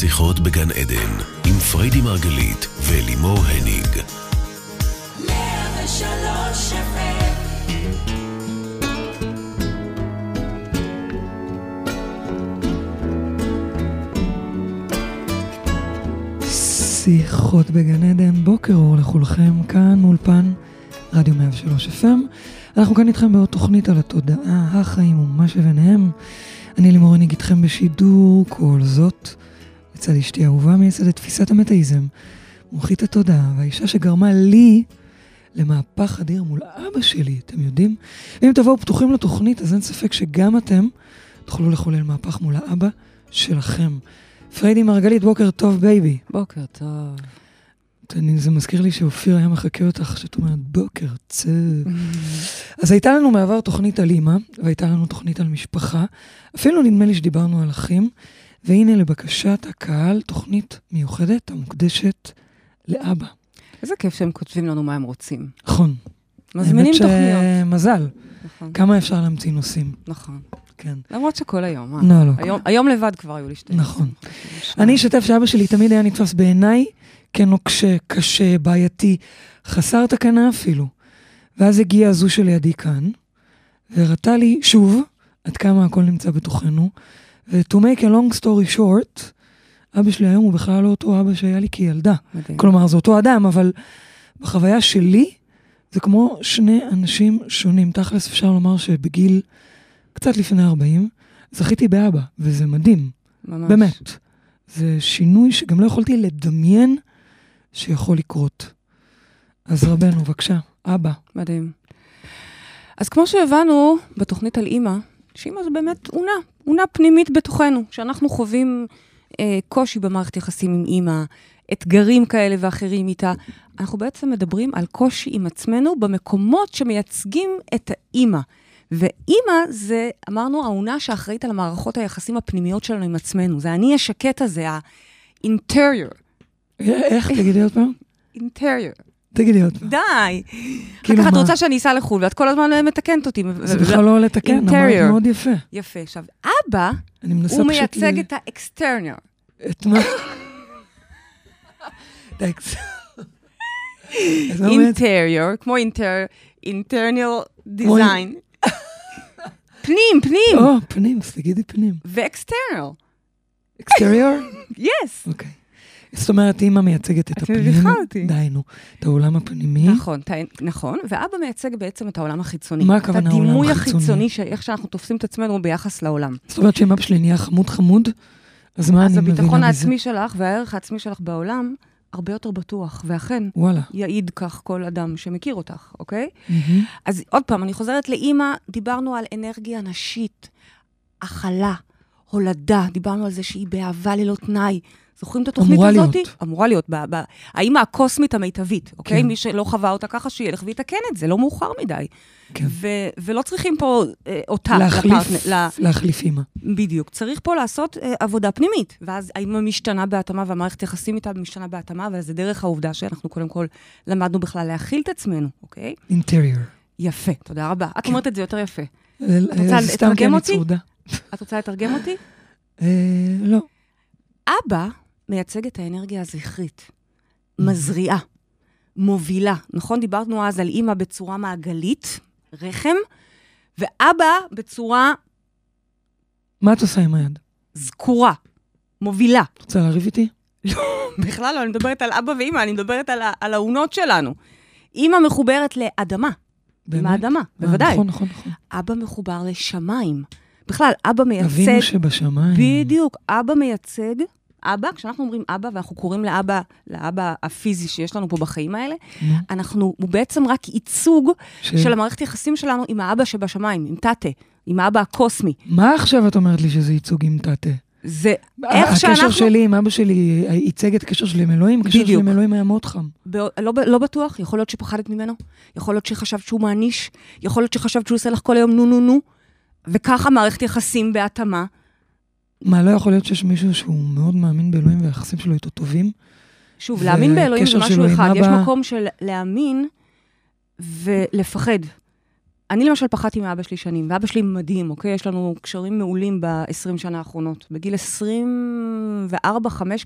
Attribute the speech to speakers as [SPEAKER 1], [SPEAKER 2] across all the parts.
[SPEAKER 1] שיחות בגן עדן, עם פריידי מרגלית ולימור הניג.
[SPEAKER 2] שיחות בגן עדן, בוקר אור לכולכם, כאן אולפן רדיו 103 FM. אנחנו כאן איתכם בעוד תוכנית על התודעה, החיים ומה שביניהם. אני לימור הניג איתכם בשידור כל זאת. לצד אשתי אהובה מייסדת תפיסת המטאיזם, מומחית התודעה, והאישה שגרמה לי למהפך אדיר מול אבא שלי, אתם יודעים? ואם תבואו פתוחים לתוכנית, אז אין ספק שגם אתם תוכלו לחולל מהפך מול האבא שלכם. פריידי מרגלית, בוקר טוב baby.
[SPEAKER 3] בוקר טוב.
[SPEAKER 2] אני, זה מזכיר לי שאופיר היה מחקה אותך, שאת אומרת בוקר טוב. אז הייתה לנו מעבר תוכנית על אימא, והייתה לנו תוכנית על משפחה. אפילו נדמה לי שדיברנו על אחים. והנה לבקשת הקהל תוכנית מיוחדת המוקדשת לאבא.
[SPEAKER 3] איזה כיף שהם כותבים לנו מה הם רוצים.
[SPEAKER 2] נכון.
[SPEAKER 3] מזמינים תוכניות.
[SPEAKER 2] האמת שמזל. נכון. כמה אפשר להמציא נושאים.
[SPEAKER 3] נכון.
[SPEAKER 2] כן.
[SPEAKER 3] למרות שכל היום, אה?
[SPEAKER 2] לא, לא.
[SPEAKER 3] היום, היום לבד כבר היו לי שתי
[SPEAKER 2] נכון. אני אשתף שאבא שלי תמיד היה נתפס בעיניי כנוקשה, קשה, בעייתי, חסר תקנה אפילו. ואז הגיעה הזו שלידי כאן, והראתה לי שוב עד כמה הכל נמצא בתוכנו, ו-to make a long story short, אבא שלי היום הוא בכלל לא אותו אבא שהיה לי כילדה. מדהים. כלומר, זה אותו אדם, אבל בחוויה שלי, זה כמו שני אנשים שונים. תכלס אפשר לומר שבגיל קצת לפני 40, זכיתי באבא, וזה מדהים. ממש. באמת. זה שינוי שגם לא יכולתי לדמיין שיכול לקרות. אז רבנו, בבקשה, אבא.
[SPEAKER 3] מדהים. אז כמו שהבנו בתוכנית על אימא, שאימא זה באמת תאונה, תאונה פנימית בתוכנו, שאנחנו חווים אה, קושי במערכת יחסים עם אימא, אתגרים כאלה ואחרים איתה. אנחנו בעצם מדברים על קושי עם עצמנו במקומות שמייצגים את האימא. ואימא זה, אמרנו, האונה שאחראית על המערכות היחסים הפנימיות שלנו עם עצמנו. זה אני השקט הזה, ה-interior.
[SPEAKER 2] איך? תגידי עוד פעם.
[SPEAKER 3] interior.
[SPEAKER 2] תגידי עוד פעם.
[SPEAKER 3] די. כאילו מה? את רוצה שאני אסע לחו"ל, ואת כל הזמן מתקנת אותי.
[SPEAKER 2] זה בכלל לא לתקן, אמרת מאוד יפה.
[SPEAKER 3] יפה. עכשיו, אבא, הוא מייצג את ה external.
[SPEAKER 2] את מה?
[SPEAKER 3] interior, כמו internal design. פנים, פנים.
[SPEAKER 2] או, פנים, אז תגידי פנים.
[SPEAKER 3] ו external.
[SPEAKER 2] אקסטריור?
[SPEAKER 3] יס.
[SPEAKER 2] אוקיי. זאת אומרת, אימא מייצגת את הפנים.
[SPEAKER 3] את מביכה אותי.
[SPEAKER 2] די, נו. את העולם הפנימי.
[SPEAKER 3] נכון, ת, נכון, ואבא מייצג בעצם את העולם החיצוני.
[SPEAKER 2] מה הכוונה העולם החיצוני?
[SPEAKER 3] את הדימוי החיצוני, איך שאנחנו תופסים את עצמנו ביחס לעולם.
[SPEAKER 2] זאת אומרת שאם אבא שלי נהיה חמוד חמוד, אז מה אני מבינה מזה?
[SPEAKER 3] אז הביטחון העצמי שלך והערך העצמי שלך בעולם הרבה יותר בטוח, ואכן,
[SPEAKER 2] וואלה.
[SPEAKER 3] יעיד כך כל אדם שמכיר אותך, אוקיי? Mm-hmm. אז עוד פעם, אני חוזרת לאימא, דיברנו על אנרגיה נשית, הכלה, הולדה, דיברנו על זה שהיא באהבה ללא תנאי. זוכרים את התוכנית
[SPEAKER 2] אמורה
[SPEAKER 3] הזאת?
[SPEAKER 2] להיות.
[SPEAKER 3] אמורה להיות. ב- ב- האימא הקוסמית המיטבית, אוקיי? כן. מי שלא חווה אותה ככה, שילך ויתקן את זה, לא מאוחר מדי.
[SPEAKER 2] כן.
[SPEAKER 3] ו- ולא צריכים פה אה, אותה.
[SPEAKER 2] להחליף,
[SPEAKER 3] לפרטנר, לה...
[SPEAKER 2] להחליף אימא.
[SPEAKER 3] בדיוק. צריך פה לעשות אה, עבודה פנימית. ואז האימא משתנה בהתאמה, והמערכת יחסים איתה משתנה בהתאמה, וזה דרך העובדה שאנחנו קודם כל למדנו בכלל להכיל את עצמנו, אוקיי?
[SPEAKER 2] אינטריור.
[SPEAKER 3] יפה, תודה רבה. את
[SPEAKER 2] כן.
[SPEAKER 3] אומרת את זה יותר יפה.
[SPEAKER 2] את רוצה לתרגם אותי?
[SPEAKER 3] את רוצה לתרגם אותי?
[SPEAKER 2] אה, לא.
[SPEAKER 3] אבא מייצג את האנרגיה הזכרית, מזריעה, מובילה. נכון? דיברנו אז על אימא בצורה מעגלית, רחם, ואבא בצורה...
[SPEAKER 2] מה את עושה עם היד?
[SPEAKER 3] זקורה, מובילה.
[SPEAKER 2] את רוצה לריב איתי?
[SPEAKER 3] לא, בכלל לא, אני מדברת על אבא ואימא, אני מדברת על, על האונות שלנו. אימא מחוברת לאדמה.
[SPEAKER 2] באמת?
[SPEAKER 3] עם האדמה, בוודאי.
[SPEAKER 2] נכון, נכון, נכון.
[SPEAKER 3] אבא מחובר לשמיים. בכלל, אבא מייצג...
[SPEAKER 2] אבינו שבשמיים.
[SPEAKER 3] בדיוק, אבא מייצג אבא, כשאנחנו אומרים אבא, ואנחנו קוראים לאבא, לאבא הפיזי שיש לנו פה בחיים האלה, אנחנו, הוא בעצם רק ייצוג ש... של המערכת יחסים שלנו עם האבא שבשמיים, עם תתה, עם האבא הקוסמי.
[SPEAKER 2] מה עכשיו את אומרת לי שזה ייצוג עם תתה?
[SPEAKER 3] זה איך שאנחנו...
[SPEAKER 2] הקשר שלי עם אבא שלי ייצג את הקשר שלי עם אלוהים, הקשר שלי עם אלוהים היה מאוד חם.
[SPEAKER 3] ב- לא, לא בטוח, יכול להיות שפחדת ממנו, יכול להיות שחשבת שהוא מעניש, יכול להיות שחשבת שהוא עושה לך כל היום נו נו נו, וככה מערכת יחסים בהתאמה.
[SPEAKER 2] מה, לא יכול להיות שיש מישהו שהוא מאוד מאמין באלוהים והיחסים שלו איתו טובים?
[SPEAKER 3] שוב, להאמין באלוהים זה משהו אחד. יש מקום של להאמין ולפחד. אני למשל פחדתי מאבא שלי שנים, ואבא שלי מדהים, אוקיי? יש לנו קשרים מעולים ב-20 שנה האחרונות. בגיל 24-5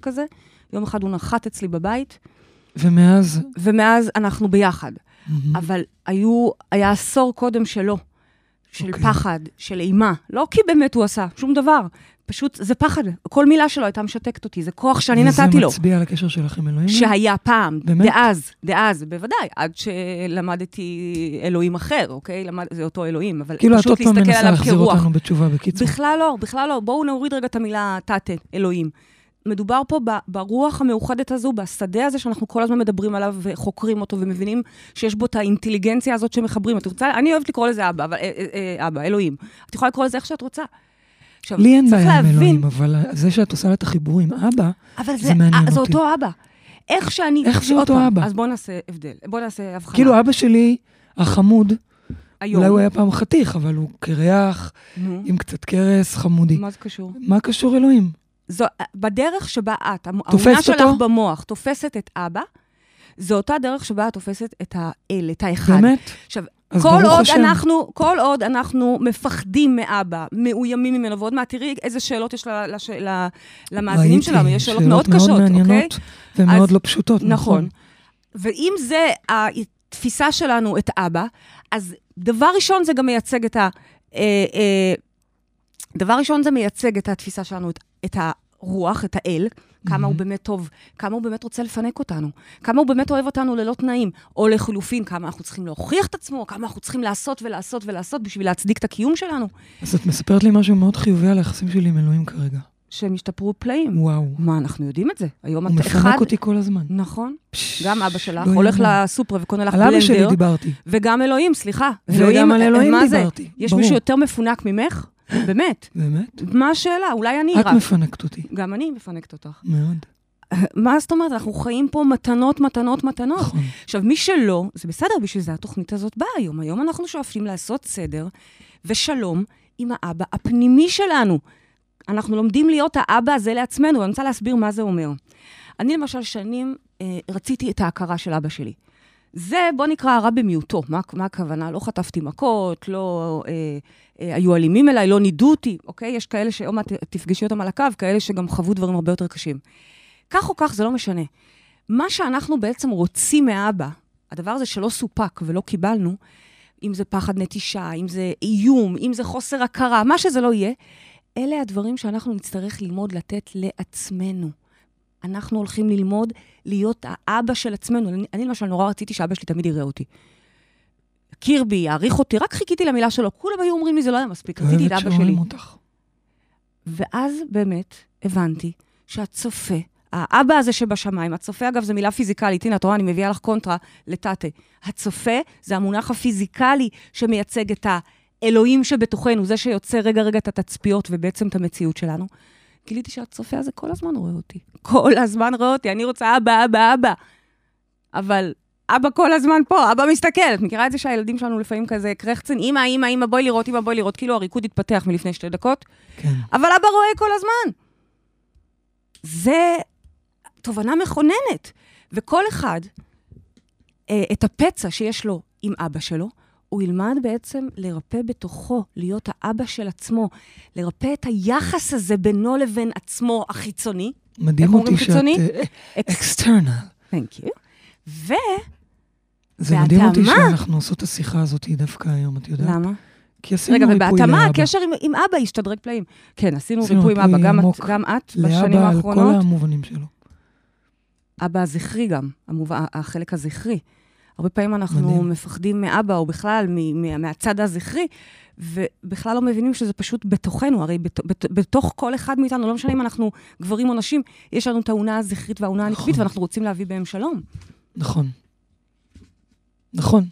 [SPEAKER 3] כזה, יום אחד הוא נחת אצלי בבית,
[SPEAKER 2] ומאז...
[SPEAKER 3] ומאז אנחנו ביחד.
[SPEAKER 2] מהמם.
[SPEAKER 3] אבל היו, היה עשור קודם שלו, של
[SPEAKER 2] אוקיי.
[SPEAKER 3] פחד, של אימה. לא כי באמת הוא עשה, שום דבר. פשוט, זה פחד. כל מילה שלו הייתה משתקת אותי, זה כוח שאני נתתי
[SPEAKER 2] וזה
[SPEAKER 3] לו.
[SPEAKER 2] מצביע על הקשר שלך עם אלוהים?
[SPEAKER 3] שהיה פעם,
[SPEAKER 2] באמת?
[SPEAKER 3] דאז, דאז, בוודאי, עד שלמדתי אלוהים אחר, אוקיי? למד, זה אותו אלוהים, אבל
[SPEAKER 2] כאילו את
[SPEAKER 3] פשוט
[SPEAKER 2] עוד פעם
[SPEAKER 3] להסתכל
[SPEAKER 2] מנסה
[SPEAKER 3] עליו
[SPEAKER 2] להחזיר
[SPEAKER 3] כרוח.
[SPEAKER 2] אותנו בתשובה, בקיצור.
[SPEAKER 3] בכלל לא, בכלל לא. בואו נוריד רגע את המילה תתה, אלוהים. מדובר פה ברוח המאוחדת הזו, בשדה הזה שאנחנו כל הזמן מדברים עליו וחוקרים אותו ומבינים שיש בו את האינטליגנציה הזאת שמחברים. את רוצה, אני אוהבת לקרוא לזה אבא, אבל, אה, אה, אה, אבא, אלוהים. את יכולה לקרוא לזה איך שאת רוצה. עכשיו,
[SPEAKER 2] לי אין בעיה עם אלוהים, אבל זה שאת עושה לה את החיבור עם אבא,
[SPEAKER 3] אבל
[SPEAKER 2] זה
[SPEAKER 3] זה,
[SPEAKER 2] מעניין
[SPEAKER 3] אה, זה
[SPEAKER 2] אותי.
[SPEAKER 3] אותו אבא. איך שאני...
[SPEAKER 2] איך זה אותו
[SPEAKER 3] פעם,
[SPEAKER 2] אבא?
[SPEAKER 3] אז בואו נעשה הבדל, בואו נעשה הבחנה.
[SPEAKER 2] כאילו אבא שלי, החמוד,
[SPEAKER 3] היום,
[SPEAKER 2] אולי הוא היה פעם חתיך, אבל הוא קרח,
[SPEAKER 3] נו,
[SPEAKER 2] עם קצת קרס, חמודי.
[SPEAKER 3] מה זה קשור?
[SPEAKER 2] מה קשור אלוהים?
[SPEAKER 3] זו, בדרך שבה את, האמונה שלך
[SPEAKER 2] אותו?
[SPEAKER 3] במוח, תופסת את אבא, זו אותה דרך שבה את תופסת את האל, את האחד.
[SPEAKER 2] באמת?
[SPEAKER 3] עכשיו, כל עוד,
[SPEAKER 2] השם.
[SPEAKER 3] אנחנו, כל עוד אנחנו מפחדים מאבא, מאוימים ממנו, ועוד מעט תראי איזה שאלות יש לש, ל, למאזינים שלנו, יש שאלות מאוד קשות, אוקיי?
[SPEAKER 2] מעניינות ומאוד
[SPEAKER 3] אז-
[SPEAKER 2] לא פשוטות,
[SPEAKER 3] נכון.
[SPEAKER 2] נכון.
[SPEAKER 3] ואם זה התפיסה שלנו את אבא, אז דבר ראשון זה גם מייצג את ה... אה, אה, דבר ראשון זה מייצג את התפיסה שלנו, את, את הרוח, את האל, כמה הוא באמת טוב, כמה הוא באמת רוצה לפנק אותנו, כמה הוא באמת אוהב אותנו ללא תנאים, או לחלופין, כמה אנחנו צריכים להוכיח את עצמו, כמה אנחנו צריכים לעשות ולעשות ולעשות בשביל להצדיק את הקיום שלנו,
[SPEAKER 2] אז את מספרת לי משהו מאוד חיובי על היחסים שלי עם אלוהים כרגע.
[SPEAKER 3] שהם השתפרו פלאים.
[SPEAKER 2] וואו.
[SPEAKER 3] מה, אנחנו יודעים את זה. היום
[SPEAKER 2] הוא
[SPEAKER 3] אתה אחד...
[SPEAKER 2] מפנק אותי כל הזמן.
[SPEAKER 3] נכון.
[SPEAKER 2] פש,
[SPEAKER 3] גם אבא שלך
[SPEAKER 2] לא
[SPEAKER 3] הולך
[SPEAKER 2] יאמן.
[SPEAKER 3] לסופר וקונה לך
[SPEAKER 2] על אבא שלי
[SPEAKER 3] בלנדר,
[SPEAKER 2] דיברתי.
[SPEAKER 3] וגם אלוהים, סליחה.
[SPEAKER 2] וגם על אלוהים
[SPEAKER 3] מה זה?
[SPEAKER 2] דיברתי,
[SPEAKER 3] יש
[SPEAKER 2] ברור.
[SPEAKER 3] מישהו יותר מפונק ממך? באמת.
[SPEAKER 2] באמת?
[SPEAKER 3] מה השאלה? אולי אני
[SPEAKER 2] את
[SPEAKER 3] רק.
[SPEAKER 2] מפנקת אותי.
[SPEAKER 3] גם אני מפנקת אותך.
[SPEAKER 2] מאוד.
[SPEAKER 3] מה זאת אומרת? אנחנו חיים פה מתנות, מתנות, מתנות.
[SPEAKER 2] נכון.
[SPEAKER 3] עכשיו, מי שלא, זה בסדר, בשביל זה התוכנית הזאת באה היום. היום אנחנו שואפים לעשות סדר ושלום עם האבא הפנימי שלנו. אנחנו לומדים להיות האבא הזה לעצמנו, ואני רוצה להסביר מה זה אומר. אני למשל שנים אה, רציתי את ההכרה של אבא שלי. זה, בוא נקרא הרע במיעוטו. מה, מה הכוונה? לא חטפתי מכות, לא אה, אה, היו אלימים אליי, לא נידו אותי, אוקיי? יש כאלה שעוד מעט תפגשי אותם על הקו, כאלה שגם חוו דברים הרבה יותר קשים. כך או כך, זה לא משנה. מה שאנחנו בעצם רוצים מאבא, הדבר הזה שלא סופק ולא קיבלנו, אם זה פחד נטישה, אם זה איום, אם זה חוסר הכרה, מה שזה לא יהיה, אלה הדברים שאנחנו נצטרך ללמוד לתת לעצמנו. אנחנו הולכים ללמוד להיות האבא של עצמנו. אני, אני למשל נורא רציתי שאבא שלי תמיד יראה אותי. יכיר בי, יעריך אותי, רק חיכיתי למילה שלו. כולם היו אומרים לי, זה לא היה מספיק, רציתי את אבא שלי.
[SPEAKER 2] אותך.
[SPEAKER 3] ואז באמת הבנתי שהצופה, האבא הזה שבשמיים, הצופה אגב זו מילה פיזיקלית, הנה, את רואה, אני מביאה לך קונטרה לטאטה. הצופה זה המונח הפיזיקלי שמייצג את האלוהים שבתוכנו, זה שיוצר רגע רגע את התצפיות ובעצם את המציאות שלנו. גיליתי שהצופה הזה כל הזמן רואה אותי. כל הזמן רואה אותי, אני רוצה אבא, אבא, אבא. אבל אבא כל הזמן פה, אבא מסתכל. את מכירה את זה שהילדים שלנו לפעמים כזה קרחצן, אמא, אמא, אמא, בואי לראות, אמא, בואי לראות, כאילו הריקוד התפתח מלפני שתי דקות.
[SPEAKER 2] כן.
[SPEAKER 3] אבל אבא רואה כל הזמן. זה תובנה מכוננת. וכל אחד, אה, את הפצע שיש לו עם אבא שלו, הוא ילמד בעצם לרפא בתוכו, להיות האבא של עצמו, לרפא את היחס הזה בינו לבין עצמו החיצוני.
[SPEAKER 2] מדהים אותי שאת... אה,
[SPEAKER 3] ex...
[SPEAKER 2] external.
[SPEAKER 3] Thank you. ו...
[SPEAKER 2] זה מדהים אותי
[SPEAKER 3] בהתאמה-
[SPEAKER 2] שאנחנו עושות את השיחה הזאת דווקא היום, את יודעת?
[SPEAKER 3] למה?
[SPEAKER 2] כי עשינו
[SPEAKER 3] רגע,
[SPEAKER 2] ריפוי
[SPEAKER 3] ובהתאמה
[SPEAKER 2] לאבא.
[SPEAKER 3] הקשר עם, עם אבא השתדרג פלאים. כן, עשינו
[SPEAKER 2] עשינו
[SPEAKER 3] ריפוי עם אבא, גם את, גם את בשנים
[SPEAKER 2] לאבא על
[SPEAKER 3] האחרונות.
[SPEAKER 2] כל המובנים שלו.
[SPEAKER 3] אבא הזכרי גם, המובע, החלק הזכרי. הרבה פעמים אנחנו
[SPEAKER 2] מדהים.
[SPEAKER 3] מפחדים מאבא, או בכלל מ- מה- מהצד הזכרי, ובכלל לא מבינים שזה פשוט בתוכנו. הרי בת, בת, בתוך כל אחד מאיתנו, לא משנה אם אנחנו גברים או נשים, יש לנו את האונה הזכרית והאונה הנקבית,
[SPEAKER 2] נכון.
[SPEAKER 3] ואנחנו רוצים להביא בהם שלום.
[SPEAKER 2] נכון. נכון.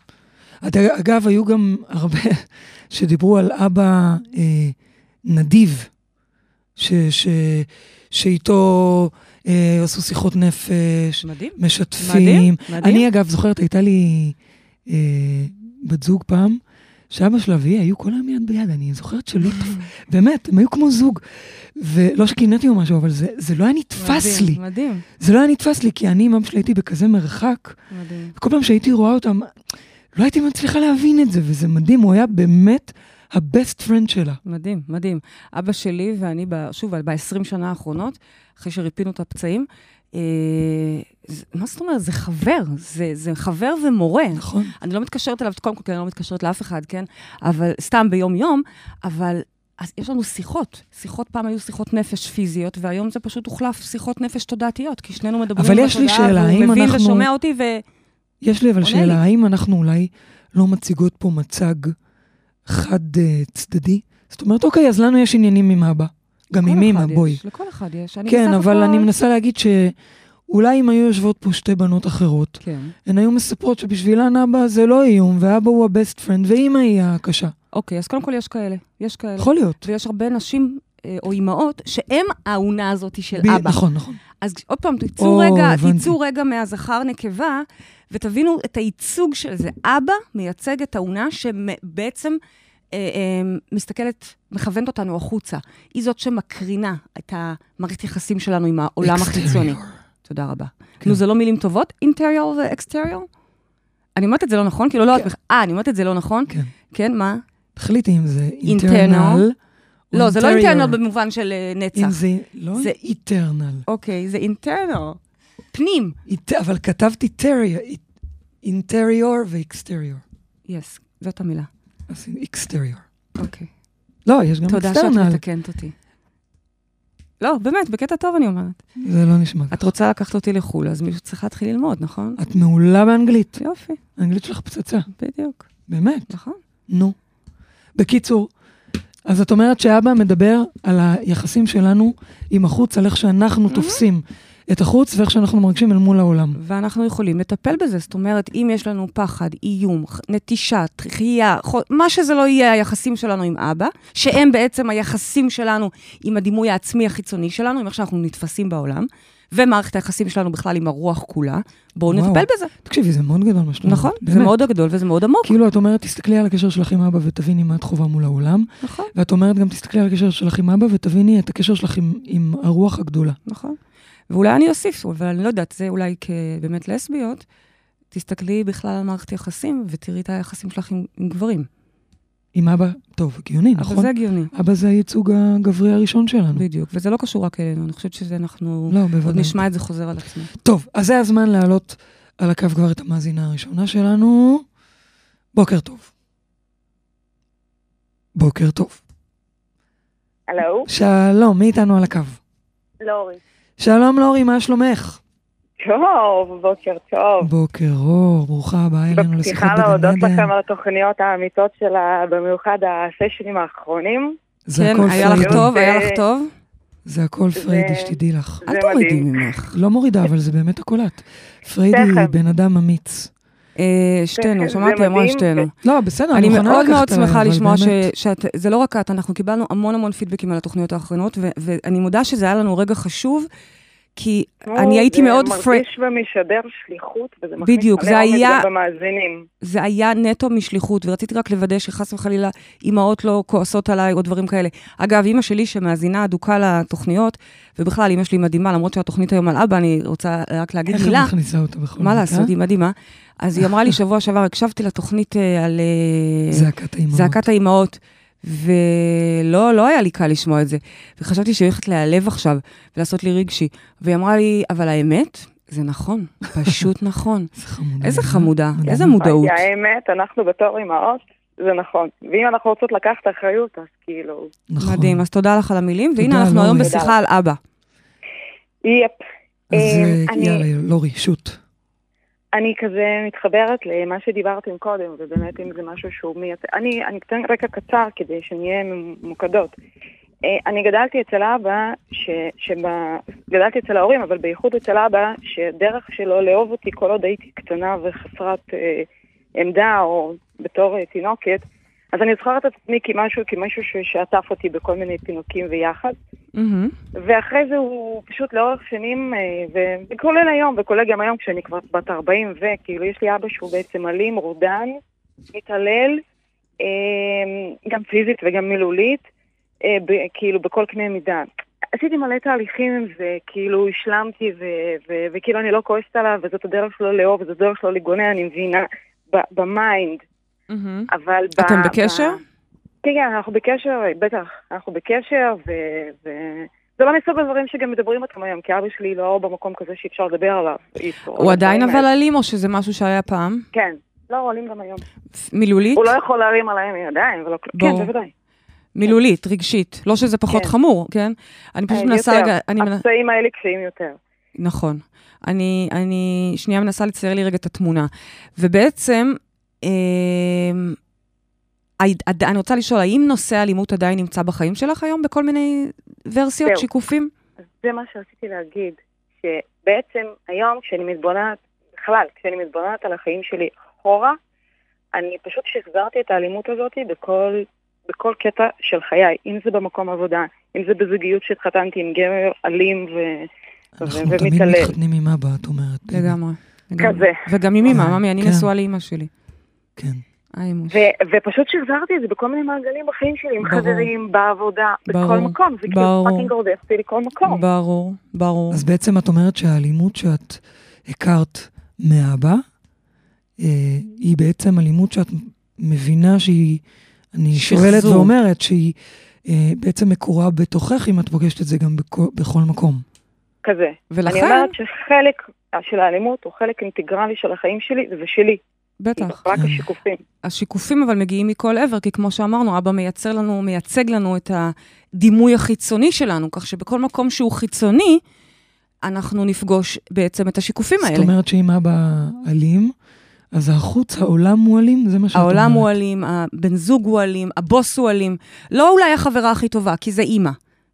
[SPEAKER 2] אגב, היו גם הרבה שדיברו על אבא אה, נדיב, ש, ש, שאיתו עשו שיחות נפש,
[SPEAKER 3] מדהים.
[SPEAKER 2] משתפים.
[SPEAKER 3] מדהים, מדהים.
[SPEAKER 2] אני, אגב, זוכרת, הייתה לי אה, בת זוג פעם, שאבא שלה והיא היו כל היום יד ביד, אני זוכרת שלא. באמת, הם היו כמו זוג. ולא שקינאתי או משהו, אבל זה, זה לא היה נתפס
[SPEAKER 3] מדהים,
[SPEAKER 2] לי.
[SPEAKER 3] מדהים,
[SPEAKER 2] זה לא היה נתפס לי, כי אני עם אבא שלי הייתי בכזה מרחק,
[SPEAKER 3] מדהים.
[SPEAKER 2] וכל פעם שהייתי רואה אותם, לא הייתי מצליחה להבין את זה, וזה מדהים, הוא היה באמת הבסט פרנד שלה.
[SPEAKER 3] מדהים, מדהים. אבא שלי ואני, ב- שוב, ב-20 שנה האחרונות, אחרי שריפינו את הפצעים, אה, זה- מה זאת אומרת? זה חבר, זה, זה חבר ומורה.
[SPEAKER 2] נכון.
[SPEAKER 3] אני לא מתקשרת אליו, קודם כל, כי אני לא מתקשרת לאף אחד, כן? אבל סתם ביום-יום, אבל אז יש לנו שיחות. שיחות פעם היו שיחות נפש פיזיות, והיום זה פשוט הוחלף שיחות נפש תודעתיות, כי שנינו מדברים
[SPEAKER 2] אבל יש לי
[SPEAKER 3] בתודעה,
[SPEAKER 2] שאלה, האם
[SPEAKER 3] מבין
[SPEAKER 2] אנחנו-
[SPEAKER 3] ושומע אותי, ו...
[SPEAKER 2] יש לי אבל שאלה,
[SPEAKER 3] לי.
[SPEAKER 2] האם אנחנו אולי לא מציגות פה מצג חד אה, צדדי? זאת אומרת, אוקיי, אז לנו יש עניינים עם אבא. גם עם אמא, בואי.
[SPEAKER 3] לכל אחד יש. אני
[SPEAKER 2] כן, אבל
[SPEAKER 3] הכל-
[SPEAKER 2] אני מנסה להגיד שאולי אם היו יושבות פה שתי בנות אחרות,
[SPEAKER 3] כן.
[SPEAKER 2] הן היו מספרות שבשבילן אבא זה לא איום, ואבא הוא הבסט פרנד, ואימא היא הקשה.
[SPEAKER 3] אוקיי, אז קודם כל יש כאלה. יש כאלה.
[SPEAKER 2] יכול להיות.
[SPEAKER 3] ויש הרבה נשים או אימהות שהם האונה הזאת של
[SPEAKER 2] ב-
[SPEAKER 3] אבא.
[SPEAKER 2] נכון, נכון.
[SPEAKER 3] אז עוד פעם, תצאו
[SPEAKER 2] או,
[SPEAKER 3] רגע. תצאו רגע מהזכר נקבה, ותבינו את הייצוג של זה. אבא מייצג את האונה שבעצם אה, אה, מסתכלת, מכוונת אותנו החוצה. היא זאת שמקרינה את המערכת יחסים שלנו עם העולם החיצוני. תודה רבה.
[SPEAKER 2] כן.
[SPEAKER 3] נו, זה לא מילים טובות? אינטריור ואקסטריור? אני אומרת את זה לא נכון? כאילו, לא, את
[SPEAKER 2] כן.
[SPEAKER 3] אה, אני אומרת את זה לא נכון?
[SPEAKER 2] כן.
[SPEAKER 3] כן, מה?
[SPEAKER 2] תחליטי אם זה. אינטרנל.
[SPEAKER 3] לא, זה לא. אינטרנל במובן של אה,
[SPEAKER 2] אם
[SPEAKER 3] נצח.
[SPEAKER 2] זה לא
[SPEAKER 3] זה-
[SPEAKER 2] איטרנל.
[SPEAKER 3] אוקיי, זה אינטרנל. פנים.
[SPEAKER 2] אבל כתבתי טריור, אינטריור ואקסטריור.
[SPEAKER 3] יס, זאת המילה.
[SPEAKER 2] אז אקסטריור.
[SPEAKER 3] אוקיי.
[SPEAKER 2] לא, יש גם
[SPEAKER 3] תודה שאת
[SPEAKER 2] אקסטרנל.
[SPEAKER 3] מתקנת אותי. לא, באמת, בקטע טוב אני אומרת.
[SPEAKER 2] זה לא נשמע
[SPEAKER 3] את
[SPEAKER 2] ככה.
[SPEAKER 3] רוצה לקחת אותי לחו"ל, אז מישהו צריך להתחיל ללמוד, נכון?
[SPEAKER 2] את מעולה באנגלית.
[SPEAKER 3] יופי,
[SPEAKER 2] האנגלית שלך פצצה.
[SPEAKER 3] בדיוק.
[SPEAKER 2] באמת.
[SPEAKER 3] נכון.
[SPEAKER 2] נו. בקיצור, אז את אומרת שאבא מדבר על היחסים שלנו עם החוץ, על איך שאנחנו תופסים את החוץ ואיך שאנחנו מרגישים אל מול העולם.
[SPEAKER 3] ואנחנו יכולים לטפל בזה. זאת אומרת, אם יש לנו פחד, איום, ח- נטישה, דחייה, חו- מה שזה לא יהיה היחסים שלנו עם אבא, שהם בעצם היחסים שלנו עם הדימוי העצמי החיצוני שלנו, עם איך שאנחנו נתפסים בעולם, ומערכת היחסים שלנו בכלל עם הרוח כולה, בואו. נטפל בזה.
[SPEAKER 2] תקשיבי, זה מאוד גדול מה שאת אומרת.
[SPEAKER 3] נכון? זה
[SPEAKER 2] באמת.
[SPEAKER 3] מאוד גדול וזה מאוד עמוק.
[SPEAKER 2] כאילו, את אומרת, תסתכלי על הקשר שלך עם אבא ותביני מה את חווה מול העולם,
[SPEAKER 3] נכון,
[SPEAKER 2] ואת אומרת גם, תסתכלי על הקשר שלך עם אבא ותביני את הקשר שלך עם, עם הרוח הגדולה.
[SPEAKER 3] נכון. ואולי אני אוסיף, אבל אני לא יודעת, זה אולי כבאמת לסביות, תסתכלי בכלל על מערכת יחסים ותראי את היחסים שלך עם, עם גברים.
[SPEAKER 2] עם אבא, טוב, הגיוני,
[SPEAKER 3] אבל
[SPEAKER 2] נכון?
[SPEAKER 3] זה הגיוני,
[SPEAKER 2] אבא זה הייצוג הגברי הראשון שלנו.
[SPEAKER 3] בדיוק. וזה לא קשור רק אלינו, אני חושבת שזה אנחנו...
[SPEAKER 2] לא,
[SPEAKER 3] עוד
[SPEAKER 2] בוודאי.
[SPEAKER 3] נשמע את זה חוזר על עצמו.
[SPEAKER 2] טוב, אז זה הזמן להעלות על הקו כבר את המאזינה הראשונה שלנו. בוקר טוב. בוקר טוב.
[SPEAKER 4] הלו,
[SPEAKER 2] שלום, מי איתנו על הקו?
[SPEAKER 4] לורי.
[SPEAKER 2] שלום לורי, מה שלומך?
[SPEAKER 4] טוב, בוקר טוב.
[SPEAKER 2] בוקר אור, ברוכה הבאה אלינו לשיחות
[SPEAKER 4] בפתיחה להודות
[SPEAKER 2] בגן
[SPEAKER 4] לכם
[SPEAKER 2] עדן.
[SPEAKER 4] על התוכניות האמיתות שלה, במיוחד הסשנים האחרונים.
[SPEAKER 2] זה
[SPEAKER 3] כן,
[SPEAKER 2] הכל
[SPEAKER 3] היה לך
[SPEAKER 2] פריידי.
[SPEAKER 3] טוב, היה לך טוב.
[SPEAKER 2] זה הכל פריידי,
[SPEAKER 4] זה-
[SPEAKER 2] שתדעי לך.
[SPEAKER 3] אל תורידי
[SPEAKER 4] מדהים.
[SPEAKER 3] ממך.
[SPEAKER 2] לא מורידה, אבל זה באמת הכל את. פריידי. היא בן אדם אמיץ.
[SPEAKER 3] אה, שתינו, שמעתי, אמרה. שתינו.
[SPEAKER 2] לא, בסדר,
[SPEAKER 3] אני
[SPEAKER 2] מוכנה
[SPEAKER 3] מאוד
[SPEAKER 2] לקחת
[SPEAKER 3] מאוד
[SPEAKER 2] עליי,
[SPEAKER 3] שמחה לשמוע ש-
[SPEAKER 2] באמת.
[SPEAKER 3] שאת, זה לא רק את, אנחנו קיבלנו המון המון פידבקים על התוכניות האחרונות, ואני מודה שזה היה לנו רגע חשוב, כי אני הייתי מאוד
[SPEAKER 4] זה. מרגיש ומשדר שליחות, וזה מכניס
[SPEAKER 3] בדיוק, זה היה-
[SPEAKER 4] במאזינים.
[SPEAKER 3] זה היה נטו משליחות, ורציתי רק לוודא שחס וחלילה אימהות לא כועסות עליי או דברים כאלה. אגב, אימא שלי שמאזינה אדוקה לתוכניות, ובכלל, אימא שלי מדהימה, למרות שהתוכנית היום על אבא, אני רוצה רק להגיד
[SPEAKER 2] איך את
[SPEAKER 3] מילה.
[SPEAKER 2] מכניסה אותה בכל
[SPEAKER 3] מה
[SPEAKER 2] זאת,
[SPEAKER 3] לעשות,
[SPEAKER 2] אה?
[SPEAKER 3] היא מדהימה. אז היא אמרה לי שבוע שעבר, הקשבתי לתוכנית אה, על אה,
[SPEAKER 2] זעקת האימהות.
[SPEAKER 3] ולא לא היה לי קל לשמוע את זה. וחשבתי שהיא הולכת להיעלב עכשיו ולעשות לי רגשי. והיא אמרה לי, אבל האמת, זה נכון, פשוט נכון.
[SPEAKER 2] איזה חמודה.
[SPEAKER 3] איזה מודעות.
[SPEAKER 4] האמת, אנחנו בתור אימהות, זה נכון. ואם אנחנו רוצות לקחת אחריות, אז כאילו,
[SPEAKER 2] נכון.
[SPEAKER 3] מדהים, אז תודה לך על המילים, והנה אנחנו היום. בשיחה על אבא.
[SPEAKER 4] יפ.
[SPEAKER 2] אז
[SPEAKER 4] אה,
[SPEAKER 2] אה, יאללה, לורי, שוט.
[SPEAKER 4] אני כזה מתחברת למה שדיברתם קודם, ובאמת אם זה משהו שהוא מייצג... אני, אני אתן רקע קצר כדי שנהיה ממוקדות. אה, אני גדלתי אצל אבא, ש, שבה, גדלתי אצל ההורים, אבל בייחוד אצל אבא, שדרך שלו לאהוב אותי כל עוד הייתי קטנה וחסרת אה, עמדה, או בתור אה, תינוקת, אז אני זוכרת את עצמי כמשהו, כמשהו שעטף אותי בכל מיני פינוקים ויחד.
[SPEAKER 3] מהמם.
[SPEAKER 4] ואחרי זה הוא פשוט לאורך שנים, אה, ו- וכולל היום, וכולל גם היום כשאני כבר בת 40, וכאילו יש לי אבא שהוא בעצם אלים, רודן, מתעלל, אה, גם פיזית וגם מילולית, אה, כאילו בכל קנה מידה. עשיתי מלא תהליכים עם זה, כאילו השלמתי, ו- ו- וכאילו אני לא כועסת עליו, וזאת הדרך שלו לאהוב, וזאת הדרך שלו לגונן, אני מבינה. ב- ב mind,
[SPEAKER 3] מהמם.
[SPEAKER 4] אבל... ב-
[SPEAKER 3] אתם
[SPEAKER 4] ב-
[SPEAKER 3] בקשר?
[SPEAKER 4] כן, כן, אנחנו בקשר, בטח, אנחנו בקשר, ו... ו... זה לא מסוג הדברים שגם מדברים אותם היום, כי אבא שלי לא במקום כזה שאפשר לדבר עליו.
[SPEAKER 3] הוא עדיין אבל. אלים, או שזה משהו שהיה פעם?
[SPEAKER 4] כן, לא, הוא עולים גם היום.
[SPEAKER 3] מילולית?
[SPEAKER 4] הוא לא יכול להרים עליהם ידיים, ולא כלום. כן, בוודאי.
[SPEAKER 3] מילולית, רגשית. לא שזה פחות
[SPEAKER 4] כן.
[SPEAKER 3] חמור, כן? אני פשוט
[SPEAKER 4] אה,
[SPEAKER 3] מנסה
[SPEAKER 4] יותר.
[SPEAKER 3] רגע... מנ-
[SPEAKER 4] הפצעים האלה קשים יותר.
[SPEAKER 3] נכון. אני, אני שנייה מנסה לצייר לי רגע את התמונה. ובעצם, אני רוצה לשאול, האם נושא האלימות עדיין נמצא בחיים שלך היום בכל מיני ורסיות,
[SPEAKER 4] זהו.
[SPEAKER 3] שיקופים?
[SPEAKER 4] זה מה שרציתי להגיד, שבעצם היום כשאני מתבוננת, בכלל, כשאני מתבוננת על החיים שלי אחורה, אני פשוט שחזרתי את האלימות הזאת בכל, בכל קטע של חיי, אם זה במקום עבודה, אם זה בזוגיות שהתחתנתי עם גבר אלים ו...
[SPEAKER 2] אנחנו
[SPEAKER 4] ו-
[SPEAKER 2] תמיד. מתחתנים עם אבא, את אומרת.
[SPEAKER 3] לגמרי. לגמרי.
[SPEAKER 4] כזה.
[SPEAKER 3] וגם עם אמא,
[SPEAKER 2] כן,
[SPEAKER 3] ממי, אני
[SPEAKER 2] כן.
[SPEAKER 3] נשואה לאמא שלי.
[SPEAKER 2] כן.
[SPEAKER 4] ו- ופשוט שחזרתי את זה בכל מיני מעגלים בחיים שלי, עם
[SPEAKER 3] ברור.
[SPEAKER 4] חברים, בעבודה,
[SPEAKER 3] ברור.
[SPEAKER 4] בכל מקום. זה כאילו. fucking רודף אותי לכל מקום.
[SPEAKER 3] ברור, ברור.
[SPEAKER 2] אז בעצם את אומרת שהאלימות שאת הכרת מאבא, אה, היא בעצם אלימות שאת מבינה שהיא, אני
[SPEAKER 3] שחזור.
[SPEAKER 2] שואלת ואומרת שהיא אה, בעצם מקורה בתוכך, אם את פוגשת את זה גם בכו- בכל מקום.
[SPEAKER 4] כזה. אני
[SPEAKER 3] ולכן,
[SPEAKER 4] אומרת שחלק של האלימות הוא חלק אינטגרלי של החיים שלי, זה שלי.
[SPEAKER 3] בטח.
[SPEAKER 4] רק
[SPEAKER 2] כן.
[SPEAKER 4] השיקופים.
[SPEAKER 3] השיקופים אבל מגיעים מכל עבר, כי כמו שאמרנו, אבא מייצר לנו, מייצג לנו את הדימוי החיצוני שלנו, כך שבכל מקום שהוא חיצוני, אנחנו נפגוש בעצם את השיקופים
[SPEAKER 2] זאת
[SPEAKER 3] האלה.
[SPEAKER 2] אומרת שאם אבא אלים, אז החוץ, העולם הוא אלים? זה מה שאת אומרת.
[SPEAKER 3] העולם הוא אלים, הבן זוג הוא אלים, הבוס הוא אלים. לא אולי החברה הכי טובה, כי זה אימא,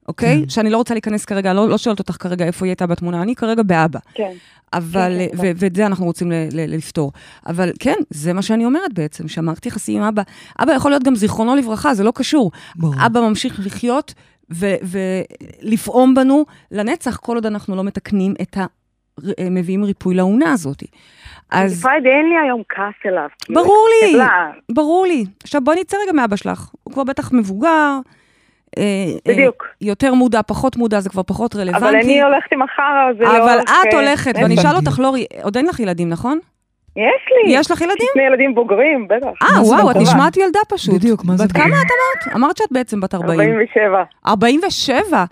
[SPEAKER 3] אוקיי?
[SPEAKER 2] כן.
[SPEAKER 3] שאני לא רוצה להיכנס כרגע, לא, לא שואלת אותך כרגע איפה היא הייתה בתמונה, אני כרגע באבא.
[SPEAKER 4] כן.
[SPEAKER 3] אבל,
[SPEAKER 4] כן, כן,
[SPEAKER 3] ו- ואת זה אנחנו רוצים ל- ל- לפתור. אבל כן, זה מה שאני אומרת בעצם, שהמערכת יחסים עם אבא, אבא יכול להיות גם זיכרונו לברכה, זה לא קשור.
[SPEAKER 2] ברור.
[SPEAKER 3] אבא ממשיך לחיות ו- ולפעום בנו לנצח, כל עוד אנחנו לא מתקנים את ה... אה, מביאים ריפוי לאונה הזאת.
[SPEAKER 4] אז... פריידי, אין לי היום כעס אליו. כאילו,
[SPEAKER 3] ברור לי. ברור לי. עכשיו בואי נצא רגע מאבא שלך, הוא כבר בטח מבוגר. אה, אה,
[SPEAKER 4] בדיוק.
[SPEAKER 3] יותר מודע, פחות מודע, זה כבר פחות רלוונטי.
[SPEAKER 4] אבל אני הולכת עם החרא הזה
[SPEAKER 3] אבל
[SPEAKER 4] לאורך...
[SPEAKER 3] את
[SPEAKER 4] אה,
[SPEAKER 3] הולכת, ואני. אשאל אותך, לורי, עוד אין לך ילדים, נכון?
[SPEAKER 4] יש לי.
[SPEAKER 3] יש לך ילדים?
[SPEAKER 4] שני ילדים בוגרים, בטח.
[SPEAKER 3] אה,
[SPEAKER 2] זה
[SPEAKER 3] וואו, את
[SPEAKER 2] בוגר?
[SPEAKER 3] נשמעת ילדה פשוט.
[SPEAKER 2] בדיוק, מה זה
[SPEAKER 3] בת כמה
[SPEAKER 2] בוגר?
[SPEAKER 3] את אמרת? אמרת שאת בעצם בת 40.
[SPEAKER 4] 47.
[SPEAKER 3] 47.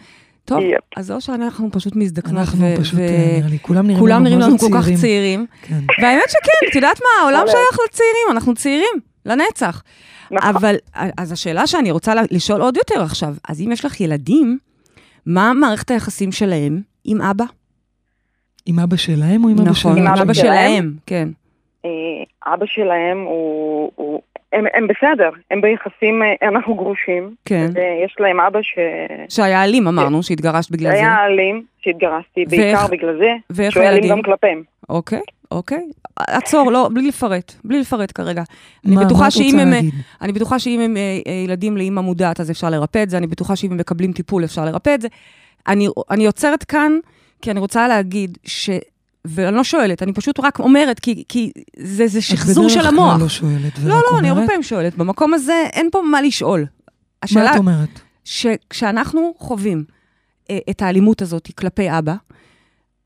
[SPEAKER 3] טוב,
[SPEAKER 4] יפ.
[SPEAKER 3] אז או שאנחנו פשוט מזדקנות,
[SPEAKER 2] אנחנו
[SPEAKER 3] ו-
[SPEAKER 2] פשוט,
[SPEAKER 3] ו-
[SPEAKER 2] אה, נראה לי, כולם נראים
[SPEAKER 3] כולם
[SPEAKER 2] לנו
[SPEAKER 3] נראים לנו
[SPEAKER 2] זה
[SPEAKER 3] כל כך
[SPEAKER 2] צעירים. כן.
[SPEAKER 3] והאמת שכן, את יודעת מה, העולם שייך לצעירים, אנחנו צעירים, לנצח.
[SPEAKER 4] נכון.
[SPEAKER 3] אבל, אז השאלה שאני רוצה לשאול עוד יותר עכשיו, אז אם יש לך ילדים, מה מערכת היחסים שלהם עם אבא?
[SPEAKER 2] עם אבא שלהם או עם אבא
[SPEAKER 3] נכון,
[SPEAKER 2] שלהם?
[SPEAKER 3] עם
[SPEAKER 4] אבא שלהם?
[SPEAKER 3] כן.
[SPEAKER 4] אה, אבא שלהם הוא... הוא- הם, הם בסדר, הם ביחסים, אה, אנחנו גרושים.
[SPEAKER 3] כן.
[SPEAKER 4] ויש להם אבא ש...
[SPEAKER 3] שהיה אלים, אמרנו, שהתגרשת בגלל זה.
[SPEAKER 4] היה אלים, שהתגרשתי, בעיקר בגלל זה,
[SPEAKER 3] ואיך
[SPEAKER 4] שהוא היה אלים
[SPEAKER 3] הילדים?
[SPEAKER 4] גם כלפיהם.
[SPEAKER 3] אוקיי, אוקיי. עצור, לא, בלי לפרט, בלי לפרט כרגע. אני
[SPEAKER 2] מה-
[SPEAKER 3] בטוחה
[SPEAKER 2] מה את
[SPEAKER 3] שאם
[SPEAKER 2] רוצה
[SPEAKER 3] הם-
[SPEAKER 2] להגיד?
[SPEAKER 3] אני בטוחה שאם הם אה, אה, ילדים לאימא מודעת, אז אפשר לרפא את זה, אני בטוחה שאם הם מקבלים טיפול, אפשר לרפא את זה. אני, אני עוצרת כאן, כי אני רוצה להגיד ש... ואני לא שואלת, אני פשוט רק אומרת, כי, כי זה, זה שחזור של
[SPEAKER 2] את
[SPEAKER 3] המוח.
[SPEAKER 2] בדרך כלל לא שואלת, ורק
[SPEAKER 3] לא, לא, אני הרבה
[SPEAKER 2] אומרת.
[SPEAKER 3] פעמים שואלת. במקום הזה אין פה מה לשאול.
[SPEAKER 2] מה
[SPEAKER 3] השאלה,
[SPEAKER 2] את אומרת?
[SPEAKER 3] שכשאנחנו חווים אה, את האלימות הזאת כלפי אבא,